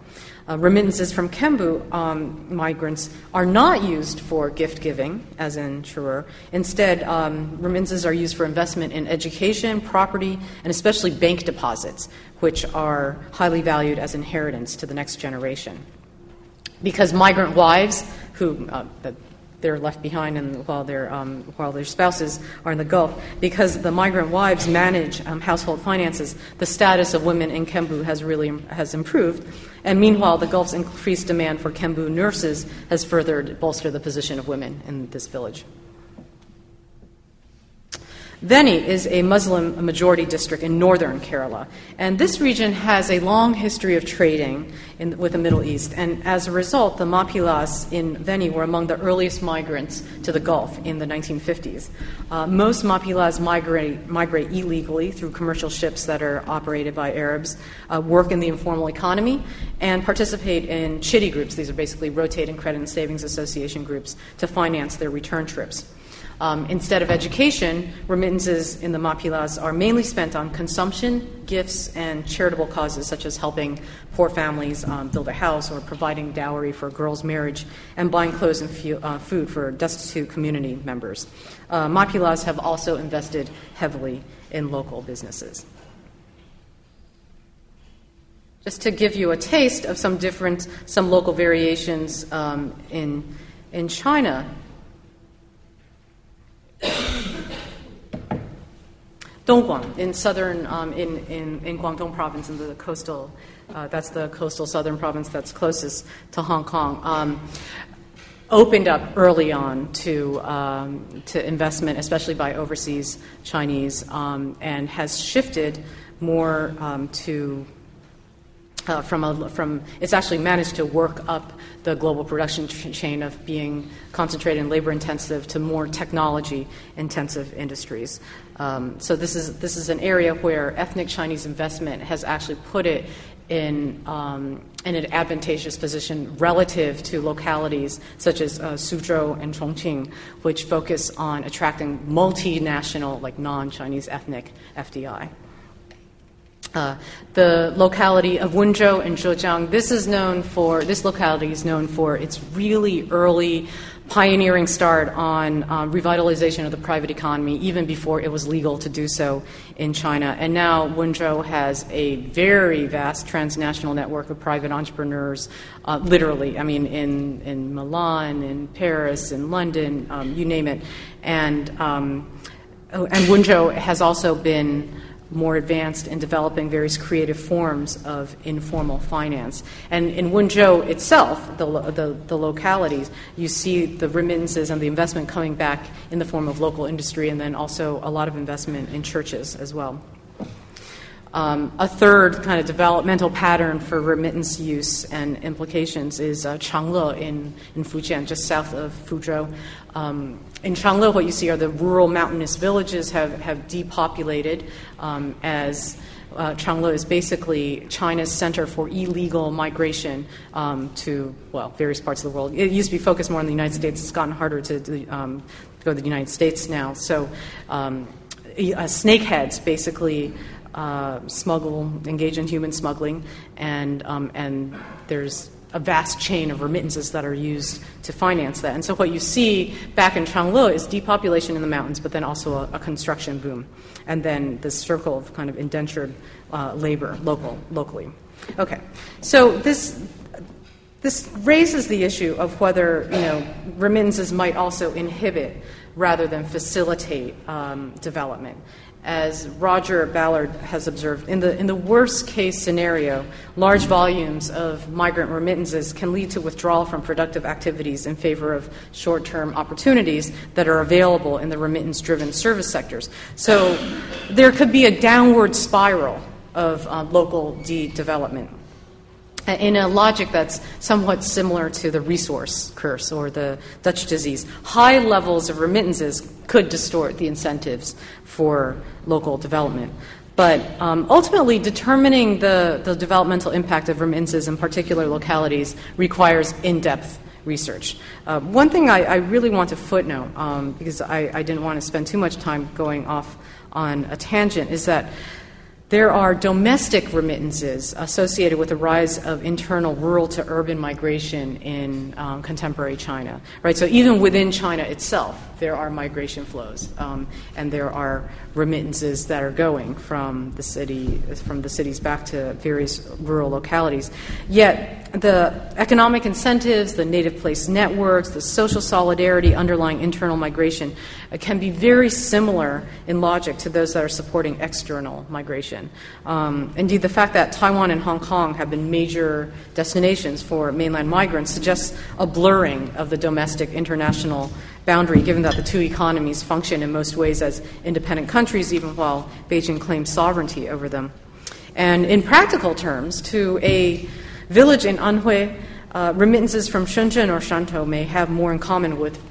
Uh, remittances from Kembu um, migrants are not used for gift giving, as in Chirur. Instead, um, remittances are used for investment in education, property, and especially bank deposits, which are highly valued as inheritance to the next generation because migrant wives, who uh, they're left behind and while, their um, while their spouses are in the Gulf. Because the migrant wives manage um, household finances, the status of women in Kembu has really has improved. And meanwhile, the Gulf's increased demand for Kembu nurses has further bolstered the position of women in this village. Veni is a Muslim majority district in northern Kerala, and this region has a long history of trading in, with the Middle East. And as a result, the Mappilas in Veni were among the earliest migrants to the Gulf in the 1950s. Uh, most Mappilas migrate, migrate illegally through commercial ships that are operated by Arabs, uh, work in the informal economy, and participate in chitty groups. These are basically rotating credit and savings association groups to finance their return trips. Um, instead of education, remittances in the Mappilas are mainly spent on consumption, gifts, and charitable causes such as helping poor families um, build a house or providing dowry for a girl's marriage and buying clothes and fu- uh, food for destitute community members. Uh, Mappilas have also invested heavily in local businesses. Just to give you a taste of some different, some local variations um, in, in China, Dongguan in southern, um, in, in, in Guangdong province in the coastal, uh, that's the coastal southern province that's closest to Hong Kong. Um, opened up early on to, um, to investment, especially by overseas Chinese, um, and has shifted more um, to uh, from, a, from it's actually managed to work up the global production ch- chain of being concentrated and labor intensive to more technology intensive industries. Um, so this is this is an area where ethnic Chinese investment has actually put it in, um, in an advantageous position relative to localities such as uh, Suzhou and Chongqing, which focus on attracting multinational, like non Chinese ethnic FDI. Uh, the locality of Wenzhou in Zhejiang, this is known for, this locality is known for its really early pioneering start on um, revitalization of the private economy, even before it was legal to do so in China. And now Wenzhou has a very vast transnational network of private entrepreneurs, uh, literally, I mean, in, in Milan, in Paris, in London, um, you name it. And, um, oh, and Wenzhou has also been more advanced in developing various creative forms of informal finance. And in Wenzhou itself, the, the, the, localities, you see the remittances and the investment coming back in the form of local industry and then also a lot of investment in churches as well. Um, a third kind of developmental pattern for remittance use and implications is uh, Changle in, in Fujian, just south of Fuzhou. Um, in Changle, what you see are the rural mountainous villages have, have depopulated um, as uh, Changle is basically China's center for illegal migration um, to, well, various parts of the world. It used to be focused more on the United States. It's gotten harder to, to um, go to the United States now. So, um, uh, snakeheads basically uh, smuggle, engage in human smuggling, and, um, and there's a vast chain of remittances that are used to finance that. And so what you see back in Changle is depopulation in the mountains, but then also a, a construction boom, and then this circle of kind of indentured uh, labor local, locally. Okay, so this this raises the issue of whether you know remittances might also inhibit rather than facilitate um, development as Roger Ballard has observed, in the, in the worst case scenario, large volumes of migrant remittances can lead to withdrawal from productive activities in favor of short term opportunities that are available in the remittance driven service sectors. So there could be a downward spiral of uh, local de development in a logic that's somewhat similar to the resource curse or the Dutch disease. High levels of remittances could distort the incentives for local development. But um, ultimately, determining the, the developmental impact of remittances in particular localities requires in depth research. Uh, one thing I, I, really want to footnote, um, because I, I, didn't want to spend too much time going off on a tangent, is that there are domestic remittances associated with the rise of internal rural to urban migration in um, contemporary China, right? So even within China itself, there are migration flows, um, and there are remittances that are going from the city, from the cities back to various rural localities. Yet the economic incentives, the native place networks, the social solidarity underlying internal migration uh, can be very similar in logic to those that are supporting external migration. Um, indeed, the fact that Taiwan and Hong Kong have been major destinations for mainland migrants suggests a blurring of the domestic international boundary, given that the two economies function in most ways as independent countries, even while Beijing claims sovereignty over them. And in practical terms, to a village in Anhui, uh, remittances from Shenzhen or Shantou may have more in common with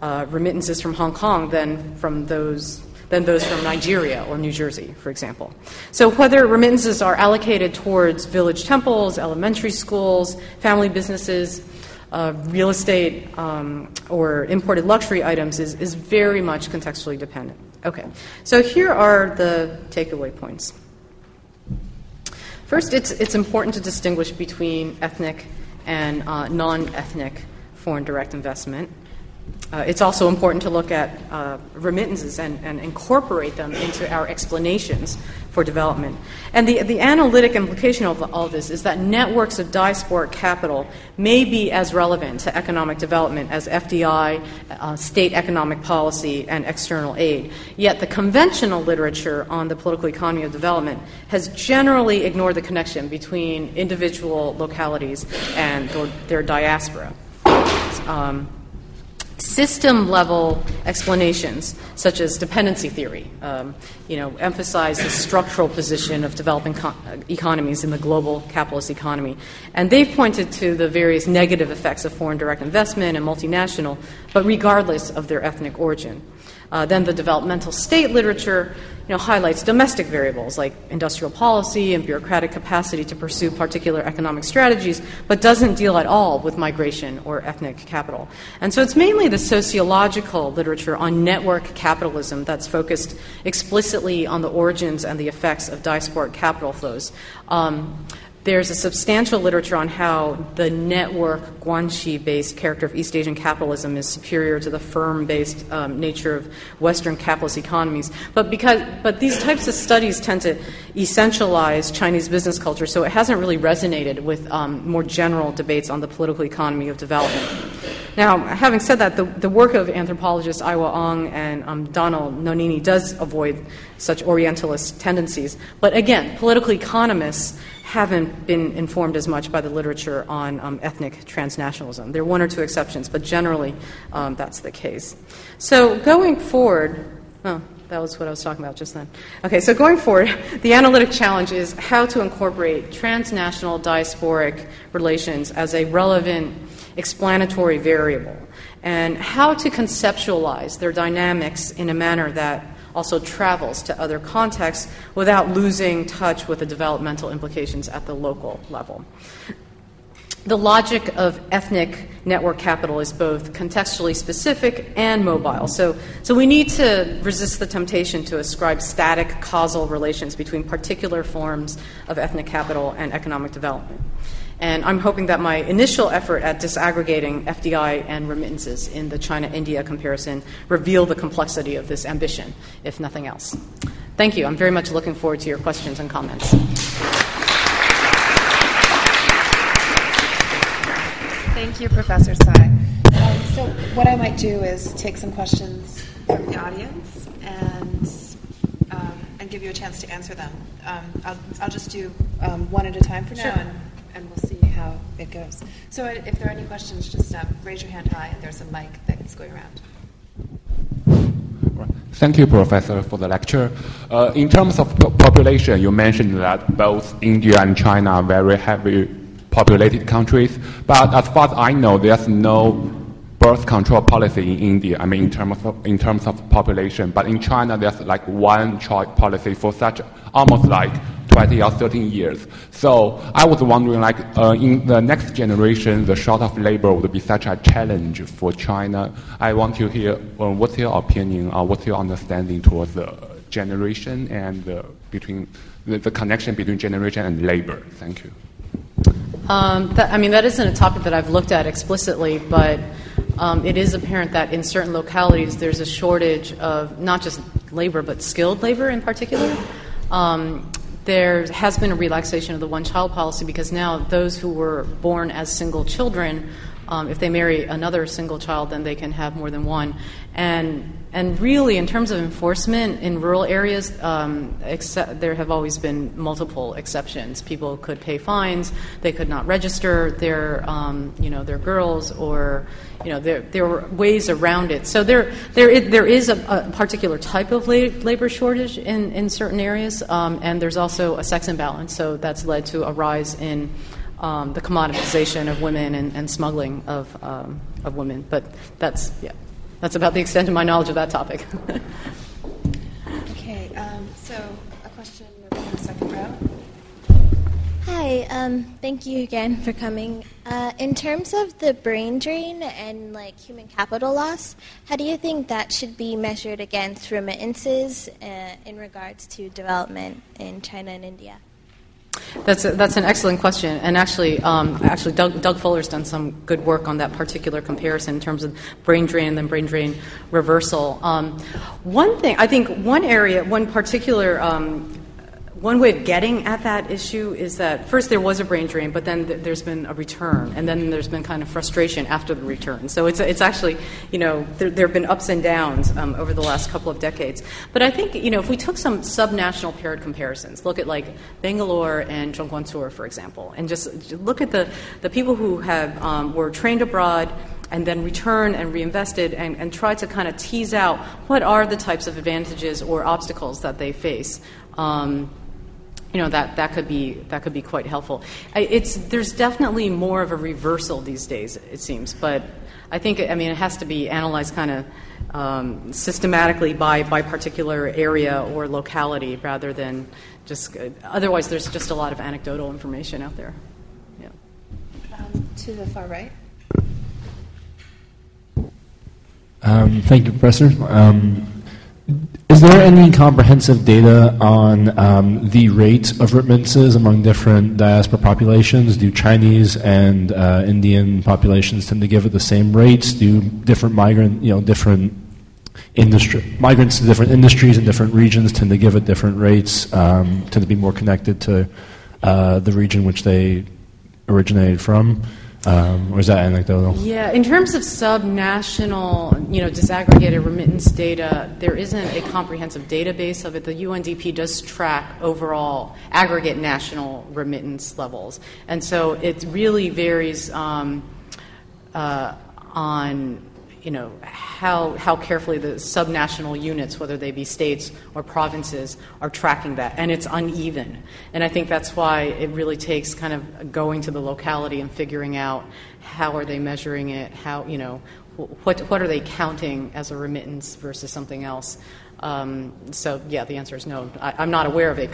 uh, remittances from Hong Kong than from those than those from Nigeria or New Jersey, for example. So, whether remittances are allocated towards village temples, elementary schools, family businesses, uh, real estate um, or imported luxury items is, is very much contextually dependent. Okay, so here are the takeaway points. First, it's, it's important to distinguish between ethnic and uh, non ethnic foreign direct investment. Uh, it's also important to look at uh, remittances and, and, incorporate them into our explanations for development. And the, the analytic implication of all this is that networks of diasporic capital may be as relevant to economic development as FDI, uh, state economic policy, and external aid. Yet the conventional literature on the political economy of development has generally ignored the connection between individual localities and their diaspora. Um, system level explanations, such as dependency theory, um, you know, emphasize the structural position of developing co- economies in the global capitalist economy. And they've pointed to the various negative effects of foreign direct investment and multinational, but regardless of their ethnic origin. Uh, then the developmental state literature you know, highlights domestic variables like industrial policy and bureaucratic capacity to pursue particular economic strategies, but doesn't deal at all with migration or ethnic capital. And so it's mainly the sociological literature on network capitalism that's focused explicitly on the origins and the effects of diasporic capital flows. Um, there's a substantial literature on how the network guanxi based character of East Asian capitalism is superior to the firm based um, nature of Western capitalist economies. But, because, but these types of studies tend to essentialize Chinese business culture, so it hasn't really resonated with um, more general debates on the political economy of development. Now, having said that, the, the work of anthropologists Aihwa Ong and um, Donald Nonini does avoid such Orientalist tendencies. But again, political economists haven't been informed as much by the literature on um, ethnic transnationalism. There are one or two exceptions, but generally um, that's the case. So going forward, oh, that was what I was talking about just then. Okay, so going forward, the analytic challenge is how to incorporate transnational diasporic relations as a relevant explanatory variable and how to conceptualize their dynamics in a manner that also travels to other contexts without losing touch with the developmental implications at the local level. The logic of ethnic network capital is both contextually specific and mobile. So, so we need to resist the temptation to ascribe static causal relations between particular forms of ethnic capital and economic development. And I'm hoping that my initial effort at disaggregating FDI and remittances in the China India comparison reveal the complexity of this ambition, if nothing else. Thank you. I'm very much looking forward to your questions and comments. Thank you, Professor Tsai. Um, so, what I might do is take some questions from the audience and um, and give you a chance to answer them. Um, I'll, I'll just do um, one at a time for now, sure. and and we'll see how it goes. So, if there are any questions, just um, raise your hand high, and there's a mic that's going around. Thank you, Professor, for the lecture. Uh, in terms of population, you mentioned that both India and China are very heavy populated countries, but as far as I know, there's no birth control policy in India. I mean, in terms of in terms of population, but in China, there's like one child policy for such almost like 20 or 13 years. So I was wondering, like, uh, in the next generation, the short of labor would be such a challenge for China. I want to hear uh, what's your opinion or what's your understanding towards the generation and the between the, the connection between generation and labor? Thank you. Um, that, I mean, that isn't a topic that I've looked at explicitly, but um, it is apparent that in certain localities there's a shortage of not just labor, but skilled labor in particular. Um, there has been a relaxation of the one child policy because now those who were born as single children, um, if they marry another single child, then they can have more than one. And and really, in terms of enforcement in rural areas, um, except, there have always been multiple exceptions. People could pay fines; they could not register their, um, you know, their girls, or you know, there, there were ways around it. So there, there, is, there is a, a particular type of labor shortage in, in certain areas, um, and there's also a sex imbalance. So that's led to a rise in um, the commoditization of women and, and smuggling of, um, of women. But that's yeah. That's about the extent of my knowledge of that topic. okay, um, so a question in the second row. Hi, um, thank you again for coming. Uh, in terms of the brain drain and like human capital loss, how do you think that should be measured against remittances uh, in regards to development in China and India? That's, a, that's an excellent question. And actually, um, actually Doug, Doug Fuller's done some good work on that particular comparison in terms of brain drain and then brain drain reversal. Um, one thing, I think one area, one particular um, one way of getting at that issue is that first there was a brain drain, but then th- there's been a return, and then there's been kind of frustration after the return. So it's, it's actually, you know, there, there have been ups and downs um, over the last couple of decades. But I think, you know, if we took some subnational paired comparisons, look at like Bangalore and Zhongguancun, for example, and just look at the, the people who have um, were trained abroad and then return and reinvested and, and try to kind of tease out what are the types of advantages or obstacles that they face. Um, you know that, that could be that could be quite helpful. It's there's definitely more of a reversal these days, it seems, but I think I mean it has to be analyzed kind of um, systematically by by particular area or locality rather than just otherwise there's just a lot of anecdotal information out there. Yeah. Um, to the far right. Um, thank you, Professor. Is there any comprehensive data on um, the rate of remittances among different diaspora populations? Do Chinese and uh, Indian populations tend to give at the same rates? Do different migrant, you know, different industry migrants to different industries in different regions tend to give at different rates? Um, tend to be more connected to uh, the region which they originated from? Um, or is that anecdotal? Yeah, in terms of subnational, you know, disaggregated remittance data, there isn't a comprehensive database of it. The UNDP does track overall aggregate national remittance levels, and so it really varies um, uh, on you know, how, how carefully the subnational units, whether they be states or provinces, are tracking that. And it's uneven. And I think that's why it really takes kind of going to the locality and figuring out how are they measuring it, how, you know, what, what are they counting as a remittance versus something else. Um, so, yeah, the answer is no. I, am not aware of a,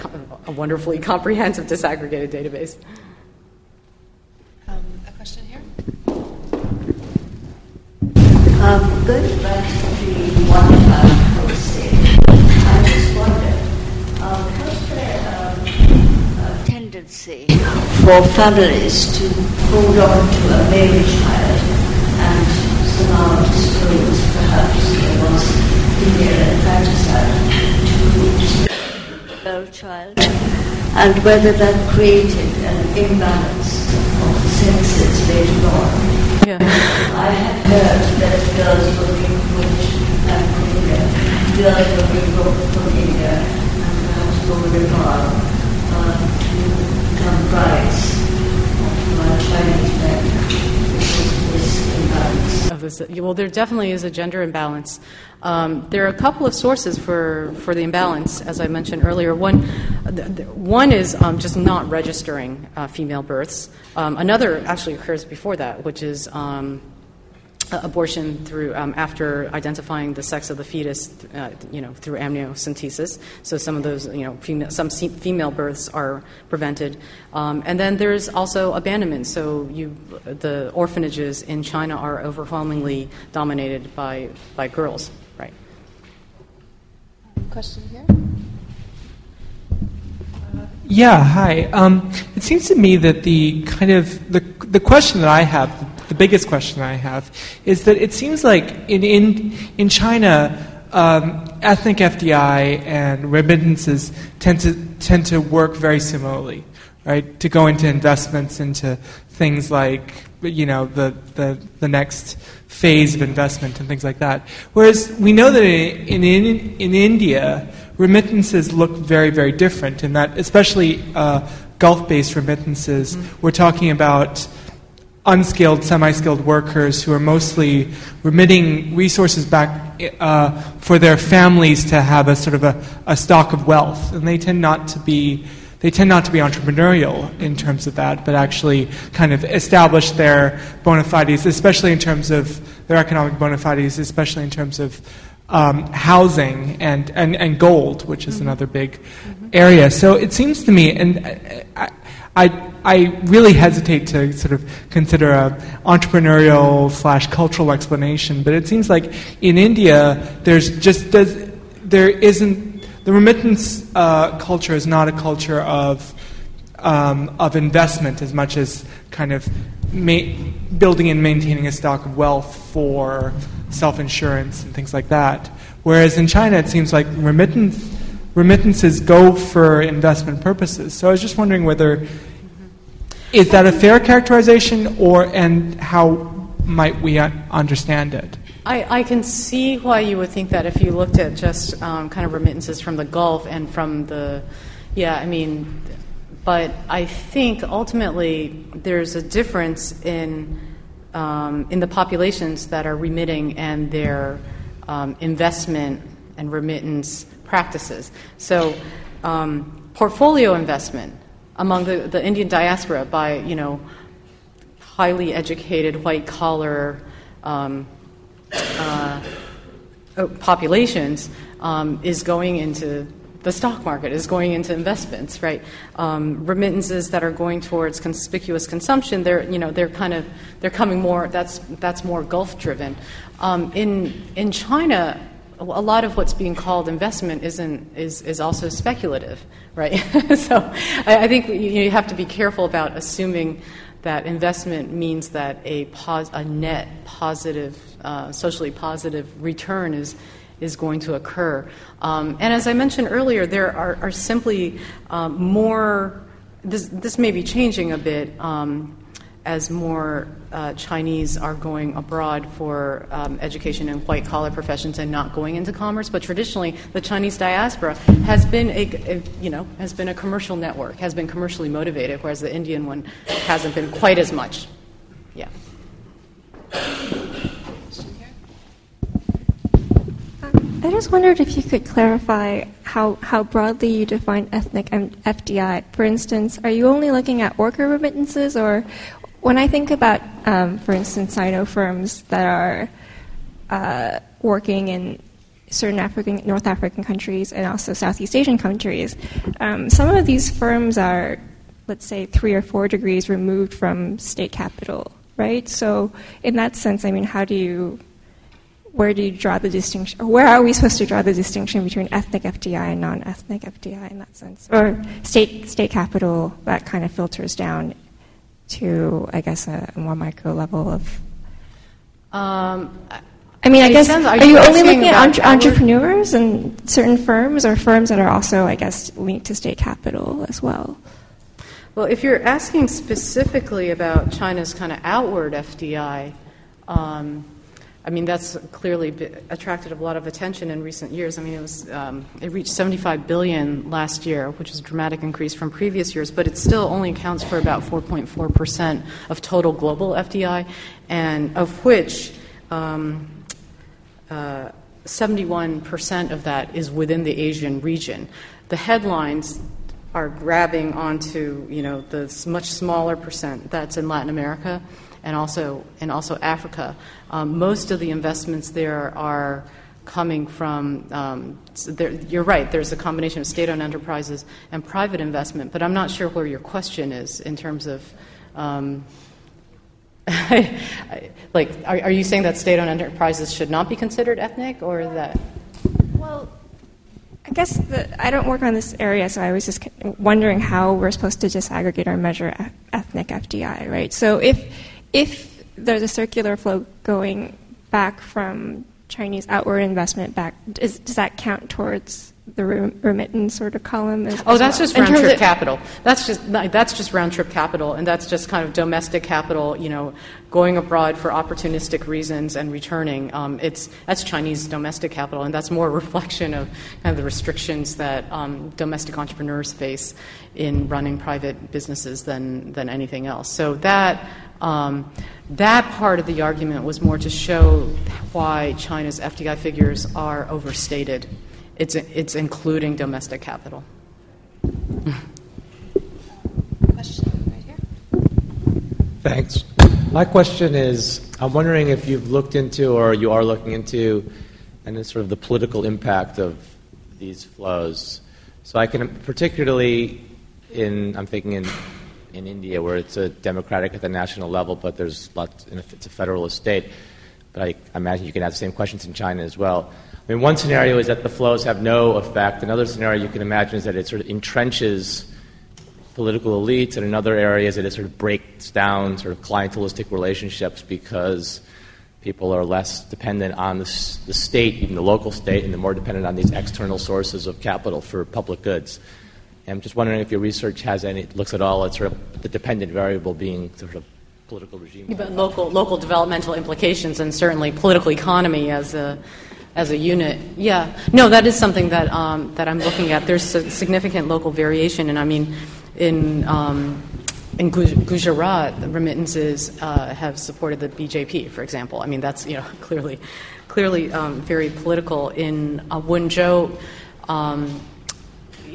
a wonderfully comprehensive disaggregated database. Um, a question here? Um, going back to the one child policy, I just wondered, um, was there um, a tendency for families to hold on to a male child and somehow disclose perhaps there was female infanticide to girl child, and whether that created an imbalance of the sexes later on? Yeah. I have heard that girls being pushed and put girls were being put in there and perhaps going abroad uh, to become brides of Chinese men. Of this, well, there definitely is a gender imbalance. Um, there are a couple of sources for, for the imbalance, as I mentioned earlier. One, one is um, just not registering uh, female births. Um, another actually occurs before that, which is um, abortion through um, after identifying the sex of the fetus, uh, you know, through amniocentesis. So some of those, you know, female, some female births are prevented, um, and then there's also abandonment. So you, the orphanages in China are overwhelmingly dominated by by girls. Right? Question here? Yeah, hi. Um, it seems to me that the kind of the the question that I have, the biggest question I have, is that it seems like in in in China, um, ethnic FDI and remittances tend to tend to work very similarly, right? To go into investments into things like you know the the, the next phase of investment and things like that. Whereas we know that in in, in India remittances look very, very different in that, especially uh, Gulf based remittances, mm-hmm. we're talking about unskilled, semi skilled workers who are mostly remitting resources back uh, for their families to have a sort of a, a, stock of wealth. And they tend not to be. They tend not to be entrepreneurial in terms of that, but actually kind of establish their bona fides, especially in terms of their economic bona fides, especially in terms of um, housing and, and, and gold, which is mm-hmm. another big mm-hmm. area. So it seems to me, and I, I, I really hesitate to sort of consider a entrepreneurial slash cultural explanation, but it seems like in India, there's just does, there isn't the remittance uh, culture is not a culture of um, of investment as much as kind of ma- building and maintaining a stock of wealth for self insurance and things like that. Whereas in China, it seems like remittance, remittances go for investment purposes. So I was just wondering whether is that a fair characterization, or and how might we understand it? I, I, can see why you would think that if you looked at just um, kind of remittances from the Gulf and from the, yeah, I mean, but I think ultimately there's a difference in um, in the populations that are remitting and their um, investment and remittance practices. So, um, portfolio investment among the, the Indian diaspora by you know highly educated white collar um, uh, populations um, is going into the stock market is going into investments, right? Um, remittances that are going towards conspicuous consumption, they're you know they're kind of they're coming more. That's that's more Gulf driven. Um, in in China, a lot of what's being called investment isn't is is also speculative, right? so I, I think you, you have to be careful about assuming that investment means that a, pos- a net positive, uh, socially positive return is is going to occur. Um, and as I mentioned earlier, there are, are simply um, more, this, this may be changing a bit um, as more uh, Chinese are going abroad for um, education in white collar professions and not going into commerce. But traditionally, the Chinese diaspora has been a, a, you know has been a commercial network, has been commercially motivated, whereas the Indian one hasn't been quite as much. Yeah. I just wondered if you could clarify how, how broadly you define ethnic FDI. For instance, are you only looking at worker remittances, or when I think about, um, for instance, Sino firms that are uh, working in certain African, North African countries and also Southeast Asian countries, um, some of these firms are, let's say, three or four degrees removed from state capital, right? So, in that sense, I mean, how do you where do you draw the distinction? Where are we supposed to draw the distinction between ethnic FDI and non-ethnic FDI in that sense, or state state capital that kind of filters down to, I guess, a, more micro level of. Um, I mean, I guess are, are you, you only looking at entre- entrepreneurs and certain firms, or firms that are also, I guess, linked to state capital as well? Well, if you're asking specifically about China's kind of outward FDI. Um, I mean, that's clearly attracted a lot of attention in recent years. I mean, it was um, it reached 75 billion last year, which is a dramatic increase from previous years, but it still only accounts for about 4.4 percent of total global FDI, and of which. Um, uh, 71% of that is within the Asian region. The headlines are grabbing onto, you know, the much smaller percent that's in Latin America and also and also Africa. Um, most of the investments there are coming from. Um, there, you're right. There's a combination of state-owned enterprises and private investment, but I'm not sure where your question is in terms of. Um, like, are, are you saying that state-owned enterprises should not be considered ethnic, or that? Well, I I guess the, I don't work on this area, so I was just wondering how we're supposed to disaggregate or measure ethnic FDI, right? So if if there's a circular flow going back from Chinese outward investment back, is, does that count towards the remittance sort of column? As, oh, that's well? just round trip capital. That's just that's just round trip capital, and that's just kind of domestic capital. You know, going abroad for opportunistic reasons and returning. Um, it's that's Chinese domestic capital, and that's more a reflection of kind of the restrictions that um, domestic entrepreneurs face in running private businesses than than anything else. So that. Um, that part of the argument was more to show why China's FDI figures are overstated it's, it's including domestic capital. Question right here. Thanks. My question is I'm wondering if you've looked into or you are looking into and sort of the political impact of these flows. So I can particularly in I'm thinking in in India where it's a democratic at the national level, but there's lots it's a federalist state. But I imagine you can have the same questions in China as well. I mean, one scenario is that the flows have no effect. Another scenario you can imagine is that it sort of entrenches political elites, and another area is that it sort of breaks down sort of clientelistic relationships because people are less dependent on the, the state, even the local state, and they're more dependent on these external sources of capital for public goods. And I'm just wondering if your research has any looks at all at sort of the dependent variable being sort of political regime. But local local developmental implications and certainly political economy as a as a unit. Yeah, no, that is something that um, that I'm looking at. There's significant local variation, and I mean, in um, in Gujarat, remittances uh, have supported the BJP, for example. I mean, that's you know clearly clearly um, very political. In uh, Wenzhou. Um,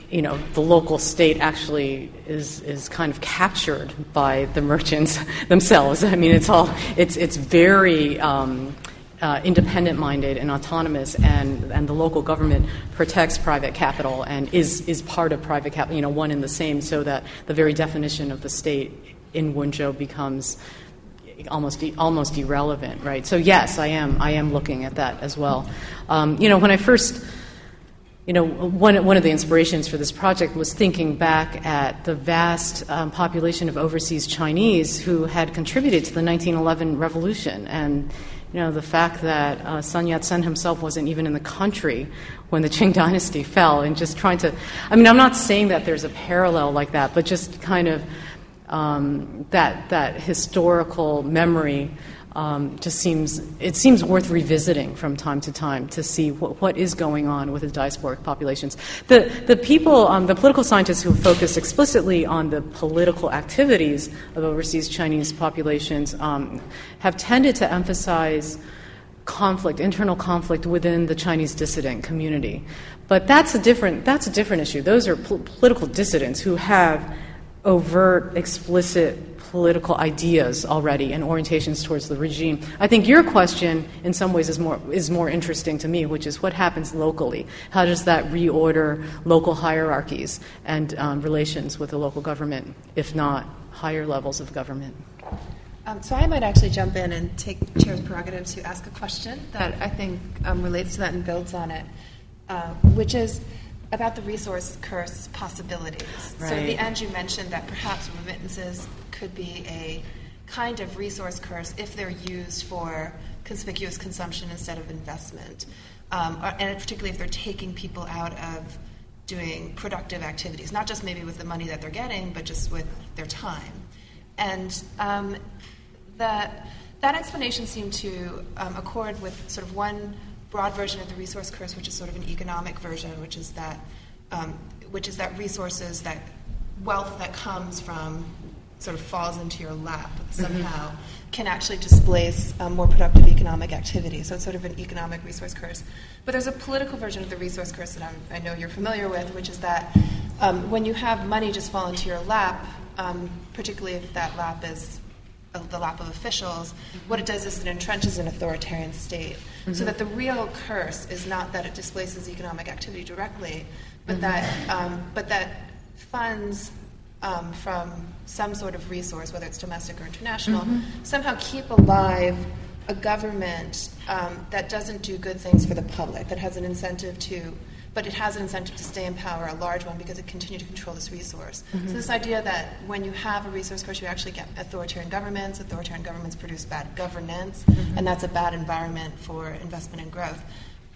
you know, the local state actually is, is kind of captured by the merchants themselves. I mean, it's all, it's, it's very, um, uh, independent minded and autonomous, and, and the local government protects private capital and is, is part of private capital, you know, one and the same, so that the very definition of the state in Wenzhou becomes almost almost irrelevant, right? So yes, I am I am looking at that as well. Um, you know, when I first you know, one, one of the inspirations for this project was thinking back at the vast um, population of overseas Chinese who had contributed to the 1911 revolution. And you know, the fact that uh, Sun Yat sen himself wasn't even in the country when the Qing dynasty fell, and just trying to. I mean, I'm not saying that there's a parallel like that, but just kind of um, that, that historical memory um, just seems it seems worth revisiting from time to time to see what, what is going on with the diasporic populations. The the people, um, the political scientists who focus explicitly on the political activities of overseas Chinese populations um, have tended to emphasize conflict, internal conflict within the Chinese dissident community. But that's a different that's a different issue. Those are pol- political dissidents who have overt, explicit political ideas already and orientations towards the regime. I think your question, in some ways, is more, is more interesting to me, which is what happens locally? How does that reorder local hierarchies and um, relations with the local government, if not higher levels of government? Um, so I might actually jump in and take Chair's prerogative to ask a question that I think um, relates to that and builds on it, uh, which is about the resource curse possibilities. Right. So at the end, you mentioned that perhaps remittances could be a kind of resource curse if they're used for conspicuous consumption instead of investment, um, or, and particularly if they're taking people out of doing productive activities, not just maybe with the money that they're getting, but just with their time. And um, that, that explanation seemed to um, accord with sort of one broad version of the resource curse, which is sort of an economic version, which is that, um, which is that resources that wealth that comes from sort of falls into your lap somehow mm-hmm. can actually displace um, more productive economic activity. So it's sort of an economic resource curse. But there's a political version of the resource curse that I'm, i know you're familiar with, which is that um, when you have money just fall into your lap, um, particularly if that lap is the lap of officials, what it does is it entrenches an authoritarian state. Mm-hmm. So that the real curse is not that it displaces economic activity directly, but mm-hmm. that um, but that funds um, from some sort of resource, whether it's domestic or international, mm-hmm. somehow keep alive a government um, that doesn't do good things for the public, that has an incentive to but it has an incentive to stay in power, a large one, because it continues to control this resource. Mm-hmm. So this idea that when you have a resource curse, you actually get authoritarian governments. Authoritarian governments produce bad governance, Mm-hmm. and that's a bad environment for investment and growth.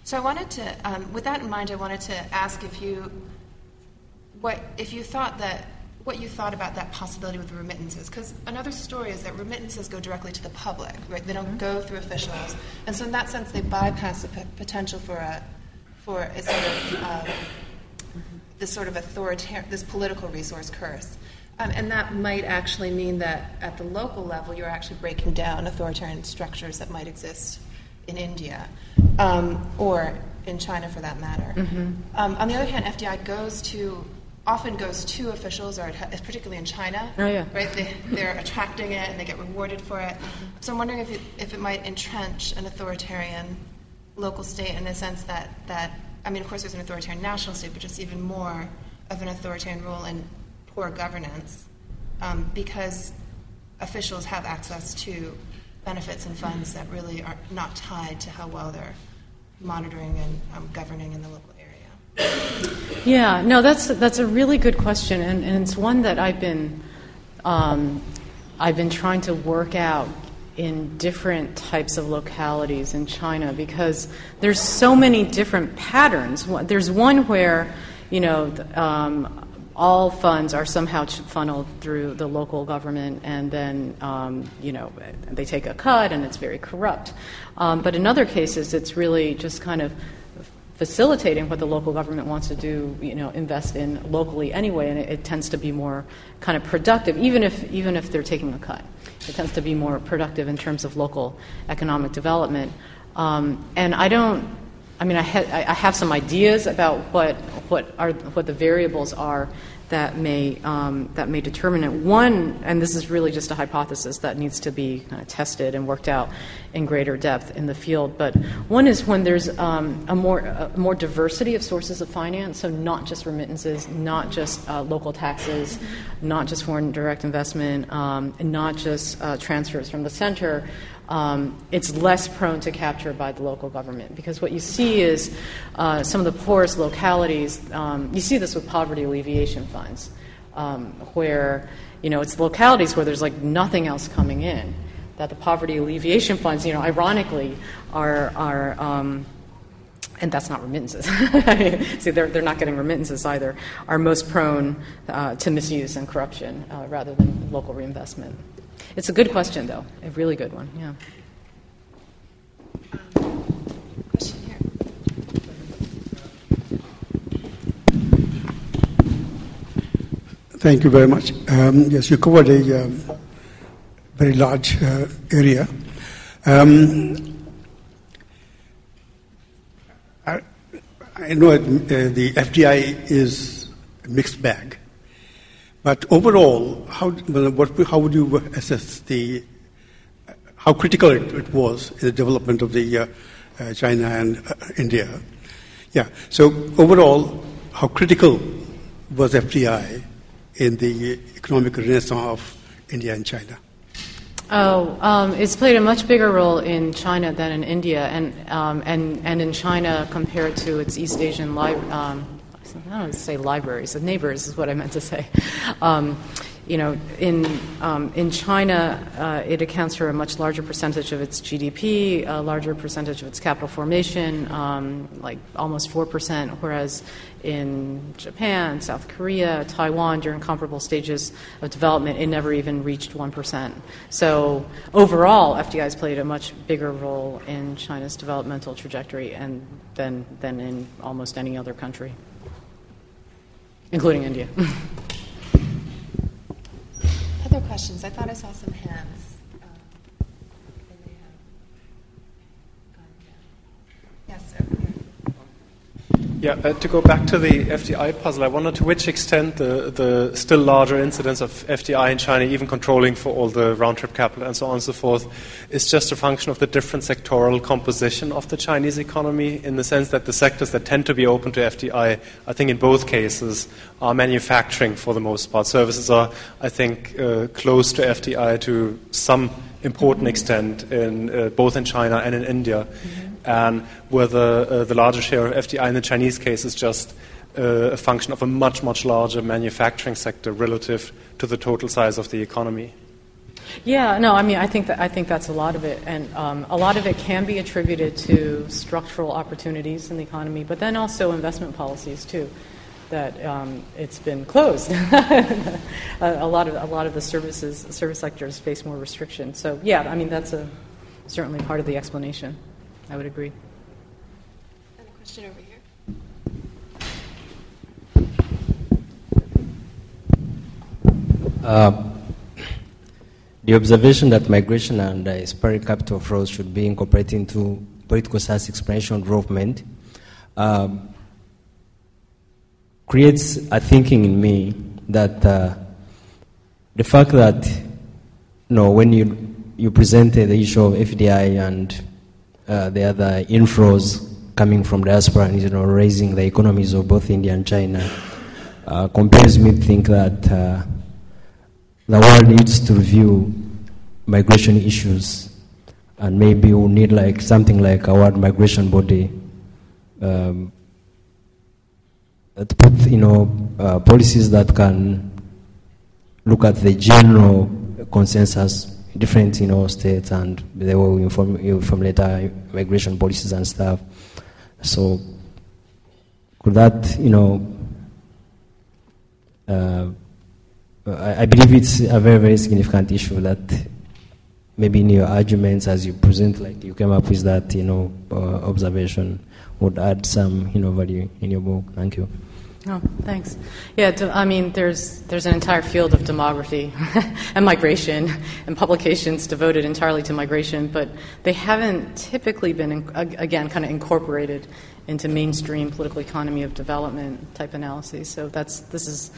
So I wanted to, um, with that in mind, I wanted to ask if you, what if you thought that what you thought about that possibility with remittances because another story is that remittances go directly to the public right they don't go through officials and so in that sense they bypass the p- potential for a for a sort of um, this sort of authoritarian this political resource curse um, and that might actually mean that at the local level you're actually breaking down authoritarian structures that might exist in India um, or in China for that matter. Um, on the other hand, FDI goes to often goes to officials, or particularly in China, Oh, yeah. right? They, they're attracting it and they get rewarded for it. So I'm wondering if it, if it might entrench an authoritarian local state in the sense that, that I mean, of course, there's an authoritarian national state, but just even more of an authoritarian rule and poor governance um, because officials have access to benefits and funds that really are not tied to how well they're monitoring and um, governing in the local area. Yeah, no, that's that's a really good question, and, and it's one that I've been um, I've been trying to work out in different types of localities in China because there's so many different patterns. There's one where you know. Um, all funds are somehow funneled through the local government, and then um, you know they take a cut, and it's very corrupt. Um, but in other cases, it's really just kind of facilitating what the local government wants to do, you know, invest in locally anyway, and it, it tends to be more kind of productive, even if even if they're taking a cut. It tends to be more productive in terms of local economic development. Um, and I don't. I mean, I, ha- I have some ideas about what what are what the variables are that may um, that may determine it. One, and this is really just a hypothesis that needs to be kind of tested and worked out in greater depth in the field. But one is when there's um, a more a more diversity of sources of finance, so not just remittances, not just uh, local taxes, not just foreign direct investment, um, and not just uh, transfers from the center. Um, it's less prone to capture by the local government because what you see is uh, some of the poorest localities. Um, you see this with poverty alleviation funds, um, where you know it's localities where there's like nothing else coming in. That the poverty alleviation funds, you know, ironically, are are um, and that's not remittances. See, they're, they're not getting remittances either, are most prone uh, to misuse and corruption uh, rather than local reinvestment. It's a good question, though, a really good one, yeah. Thank you very much. Um, yes, you covered a um, very large uh, area. Um, I, I know uh, the FDI is a mixed bag, but overall, how, what, how would you assess the how critical it, it was in the development of the uh, uh, China and uh, India? Yeah. So overall, how critical was FDI in the economic renaissance of India and China? Oh, um, it's played a much bigger role in China than in India, and um, and and in China compared to its East Asian li- um, I don't say libraries, neighbors is what I meant to say. Um, you know, in um, in China, uh, it accounts for a much larger percentage of its GDP, a larger percentage of its capital formation, um, like almost four percent, whereas in Japan, South Korea, Taiwan, during comparable stages of development, it never even reached 1%. So overall, FDI has played a much bigger role in China's developmental trajectory and than, than in almost any other country, including India. Other questions? I thought I saw some hands. Um. Yes, over here. Yeah, uh, to go back to the FDI puzzle, I wonder to which extent the, the still larger incidence of FDI in China, even controlling for all the round trip capital and so on and so forth, is just a function of the different sectoral composition of the Chinese economy, in the sense that the sectors that tend to be open to FDI, I think in both cases, are manufacturing for the most part. Services are, I think, uh, close to FDI to some important extent, in, uh, both in China and in India. And whether uh, the larger share of FDI in the Chinese case is just uh, a function of a much, much larger manufacturing sector relative to the total size of the economy. Yeah, no, I mean, I think that I think that's a lot of it, and um, a lot of it can be attributed to structural opportunities in the economy, but then also investment policies too. That um, it's been closed. a, a, lot of a lot of the services service sectors face more restriction. So yeah, I mean that's a certainly part of the explanation. I would agree. And a question over here. Uh, the observation that migration and uh, spirit capital flows should be incorporated into political science explanation development um, creates a thinking in me that uh, the fact that you know when you you presented the issue of FDI and uh, the other inflows coming from diaspora and you know raising the economies of both India and China uh, compels me to think that uh, the world needs to review migration issues, and maybe we need like something like a world migration body um, to put you know uh, policies that can look at the general consensus, different you know states, and they will inform you from later migration policies and stuff. So could that you know uh, I, I believe it's a very, very significant issue that maybe in your arguments as you present, like you came up with that, you know, uh, observation would add some, you know, value in your book. Thank you. Oh, thanks. Yeah, I mean, there's there's an entire field of demography and migration and publications devoted entirely to migration, but they haven't typically been, again, kind of incorporated into mainstream political economy of development type analyses. So that's this is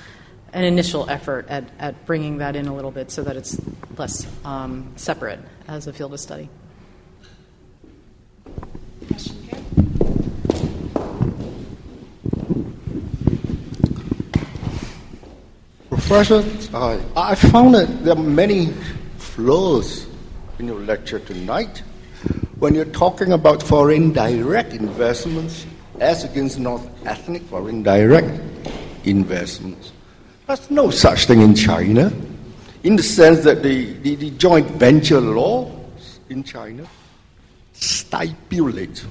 an initial effort at, at bringing that in a little bit so that it's less um, separate as a field of study. Question here? Professor, uh, I found that there are many flaws in your lecture tonight when you're talking about foreign direct investments as against North ethnic foreign direct investments. There's no such thing in China, in the sense that the, the, the joint venture laws in China stipulate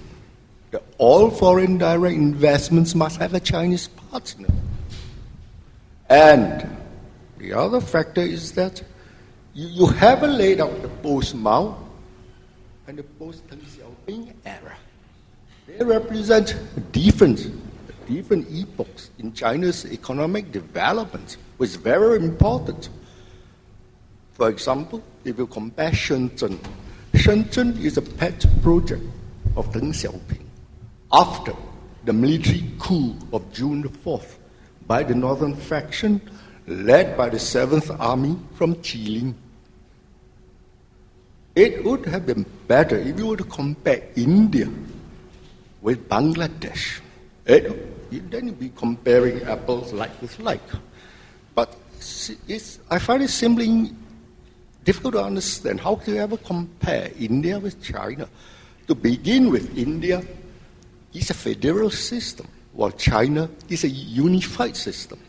that all foreign direct investments must have a Chinese partner. And the other factor is that you, you haven't laid out the post Mao and the post Deng Xiaoping era. They represent different different epochs in China's economic development which is very important. For example, if you compare Shenzhen, Shenzhen is a pet project of Deng Xiaoping after the military coup of June 4th by the northern faction led by the 7th Army from Jilin. It would have been better if you were to compare India with Bangladesh. It then you'd be comparing apples like with like. But I find it simply difficult to understand how can you ever compare India with China. To begin with, India is a federal system, while China is a unified system.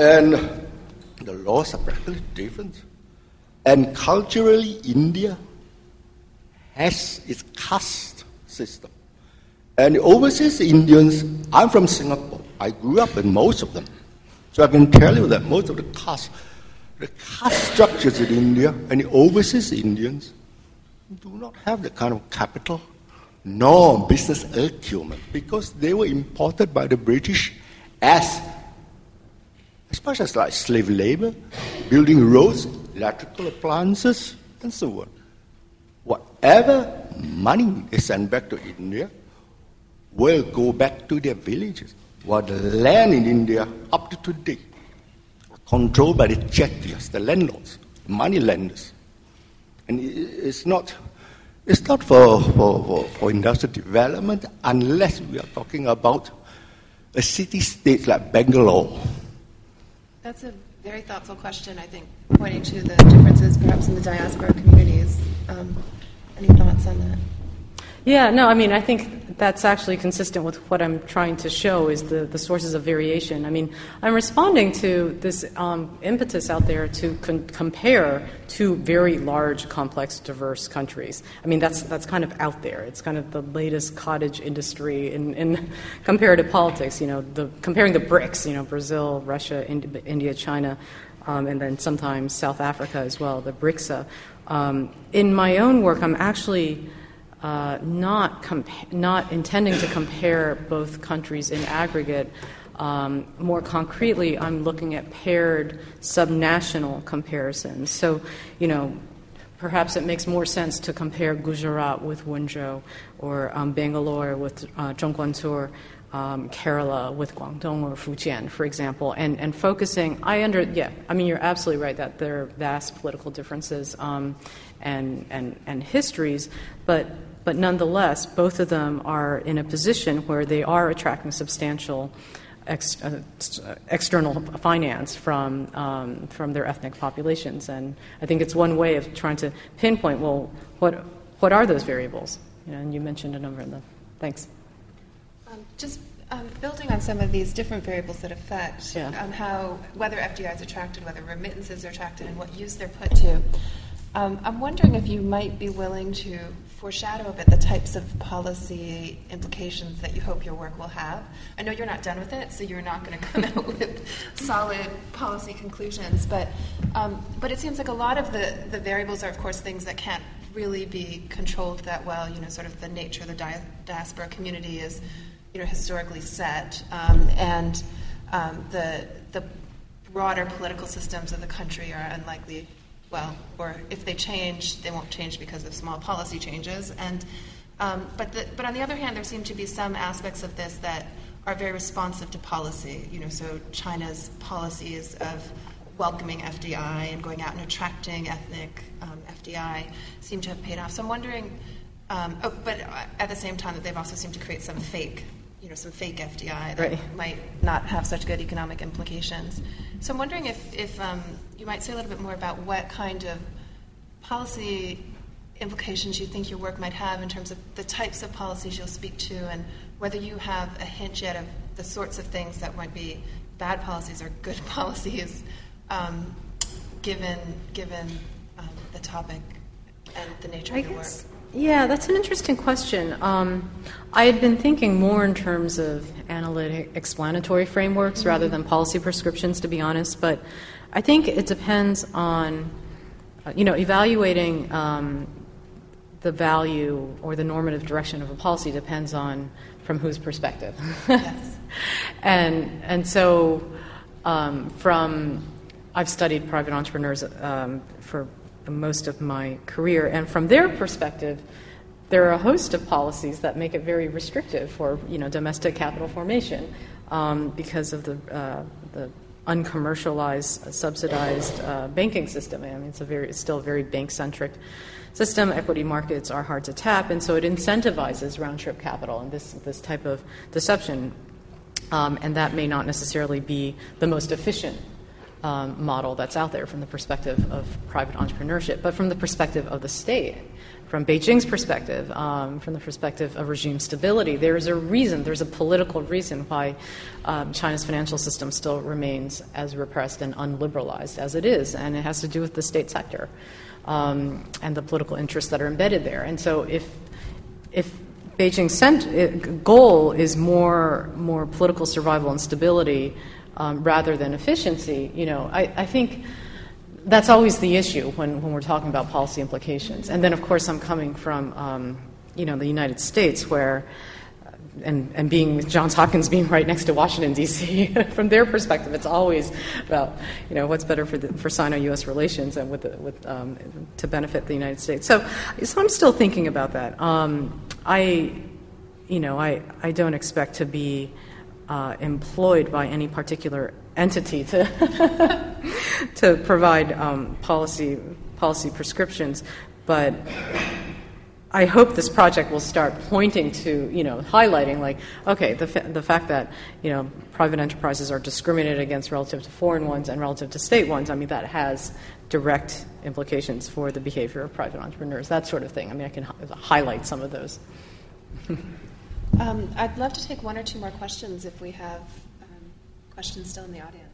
And the laws are practically different. And culturally, India has its caste system. And overseas Indians, I'm from Singapore. I grew up in most of them. So I can tell you that most of the caste, the caste structures in India and the overseas Indians do not have the kind of capital nor business acumen because they were imported by the British as as like slave labor, building roads, electrical appliances, and so on. Whatever money they send back to India, will go back to their villages. While the land in India, up to today, controlled by the chettias, the landlords, money lenders. And it's not, it's not for, for, for, for industrial development unless we are talking about a city state like Bangalore. That's a very thoughtful question, I think, pointing to the differences perhaps in the diaspora communities. Um, any thoughts on that? Yeah, no, I mean, I think that's actually consistent with what I'm trying to show is the, the sources of variation. I mean, I'm responding to this um, impetus out there to con- compare two very large, complex, diverse countries. I mean, that's, that's kind of out there. It's kind of the latest cottage industry in, in comparative politics, you know, the, comparing the BRICS, you know, Brazil, Russia, India, China, um, and then sometimes South Africa as well, the BRICSA. Um, in my own work, I'm actually uh, not, compa- not intending to compare both countries in aggregate. Um, more concretely, I'm looking at paired subnational comparisons. So, you know, perhaps it makes more sense to compare Gujarat with Wenzhou or um, Bangalore with uh, Zhongguancun, um, Kerala with Guangdong or Fujian, for example, and, and focusing. I under yeah, I mean you're absolutely right that there are vast political differences um, and, and and histories, but but nonetheless, both of them are in a position where they are attracting substantial ex, uh, external finance from, um, from their ethnic populations. And I think it's one way of trying to pinpoint well, what, what are those variables? You know, and you mentioned a number of them. Thanks. Um, just um, building on some of these different variables that affect yeah. um, how whether FDI is attracted, whether remittances are attracted, and what use they're put to. Um, I'm wondering if you might be willing to foreshadow a bit the types of policy implications that you hope your work will have. I know you're not done with it, so you're not going to come out with solid policy conclusions, but um, but it seems like a lot of the, the variables are, of course, things that can't really be controlled that well. You know, sort of the nature of the di- diaspora community is, you know, historically set, um, and um, the the broader political systems of the country are unlikely well, or if they change, they won't change because of small policy changes. And um, but the, but on the other hand, there seem to be some aspects of this that are very responsive to policy. You know, so China's policies of welcoming FDI and going out and attracting ethnic um, FDI seem to have paid off. So I'm wondering, um, oh, but at the same time, that they've also seemed to create some fake you know, some fake FDI that right. might not have such good economic implications. So I'm wondering if, if um, you might say a little bit more about what kind of policy implications you think your work might have in terms of the types of policies you'll speak to and whether you have a hint yet of the sorts of things that might be bad policies or good policies um, given, given um, the topic and the nature I of your guess, work. Yeah, that's an interesting question. Um, I had been thinking more in terms of analytic explanatory frameworks mm-hmm. rather than policy prescriptions, to be honest. But I think it depends on, uh, you know, evaluating um, the value or the normative direction of a policy depends on from whose perspective. yes. And and so um, from I've studied private entrepreneurs um, for most of my career. And from their perspective, there are a host of policies that make it very restrictive for you know domestic capital formation um, because of the uh, the uncommercialized, subsidized uh, banking system. I mean, it's a very it's still a very bank centric system. Equity markets are hard to tap, and so it incentivizes round trip capital and this this type of deception. Um, and that may not necessarily be the most efficient um, model that's out there from the perspective of private entrepreneurship, but from the perspective of the state, from Beijing's perspective, um, from the perspective of regime stability, there is a reason, there's a political reason why um, China's financial system still remains as repressed and unliberalized as it is, and it has to do with the state sector um, and the political interests that are embedded there. And so if if Beijing's cent- goal is more more political survival and stability um, rather than efficiency, you know, I, I think that's always the issue when, when we're talking about policy implications. And then, of course, I'm coming from, um, you know, the United States where, uh, and, and being Johns Hopkins being right next to Washington, D.C., from their perspective, it's always about, you know, what's better for, the, for Sino-U.S. relations and with, the, with um, to benefit the United States. So, so I'm still thinking about that. Um, I, you know, I, I don't expect to be uh, employed by any particular entity to to provide um, policy policy prescriptions, but I hope this project will start pointing to, you know, highlighting like, okay, the, fa- the fact that, you know, private enterprises are discriminated against relative to foreign ones and relative to state ones, I mean, that has direct implications for the behavior of private entrepreneurs, that sort of thing. I mean, I can hi- highlight some of those. Um, I'd love to take one or two more questions if we have um, questions still in the audience.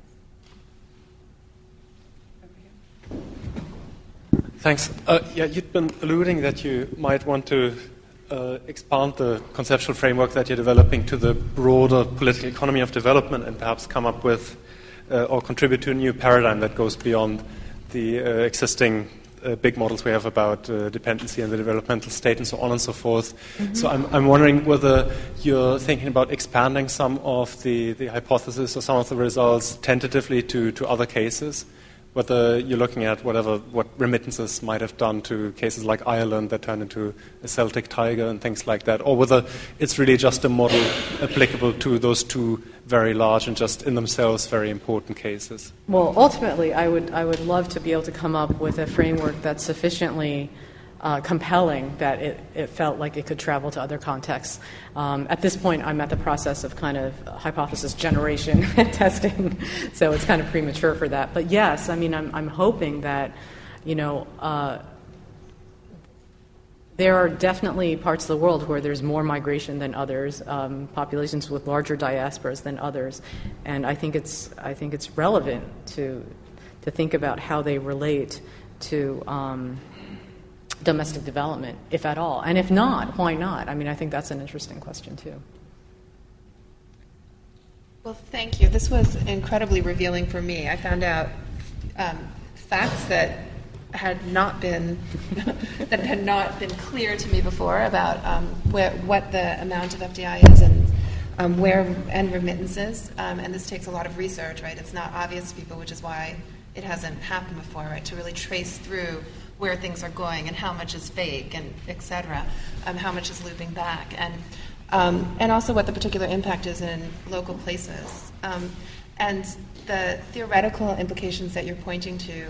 Thanks. Uh, yeah, you'd been alluding that you might want to uh, expand the conceptual framework that you're developing to the broader political economy of development and perhaps come up with uh, or contribute to a new paradigm that goes beyond the uh, existing big models we have about uh, dependency and the developmental state and so on and so forth. Mm-hmm. So I'm, I'm wondering whether you're thinking about expanding some of the, the hypothesis or some of the results tentatively to, to other cases whether you're looking at whatever what remittances might have done to cases like Ireland that turned into a Celtic tiger and things like that, or whether it's really just a model applicable to those two very large and just in themselves very important cases. Well, ultimately, I would, I would love to be able to come up with a framework that's sufficiently uh, compelling that it, it felt like it could travel to other contexts. Um, at this point, I'm at the process of kind of hypothesis generation and testing, so it's kind of premature for that. But yes, I mean, I'm, I'm hoping that, you know, uh, there are definitely parts of the world where there's more migration than others, um, populations with larger diasporas than others, and I think it's I think it's relevant to to think about how they relate to um, domestic development, if at all, and if not, why not? I mean, I think that's an interesting question too. Well, thank you. This was incredibly revealing for me. I found out um, facts that had not been that had not been clear to me before about um, where, what the amount of FDI is and um, where and remittances. Um, and this takes a lot of research, right? It's not obvious to people, which is why it hasn't happened before, right? To really trace through where things are going and how much is fake and et cetera, um, how much is looping back, and um, and also what the particular impact is in local places. Um, and the theoretical implications that you're pointing to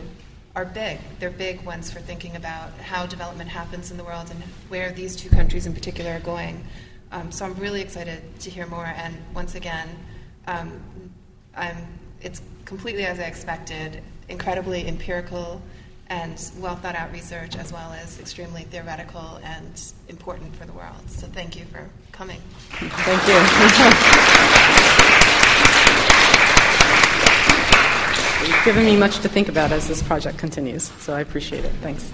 are big. They're big ones for thinking about how development happens in the world and where these two countries in particular are going. Um, so I'm really excited to hear more. And once again, um, I'm, it's completely as I expected, incredibly empirical and well thought out research as well as extremely theoretical and important for the world. So thank you for coming. Thank you. You've given me much to think about as this project continues, so I appreciate it. Thanks.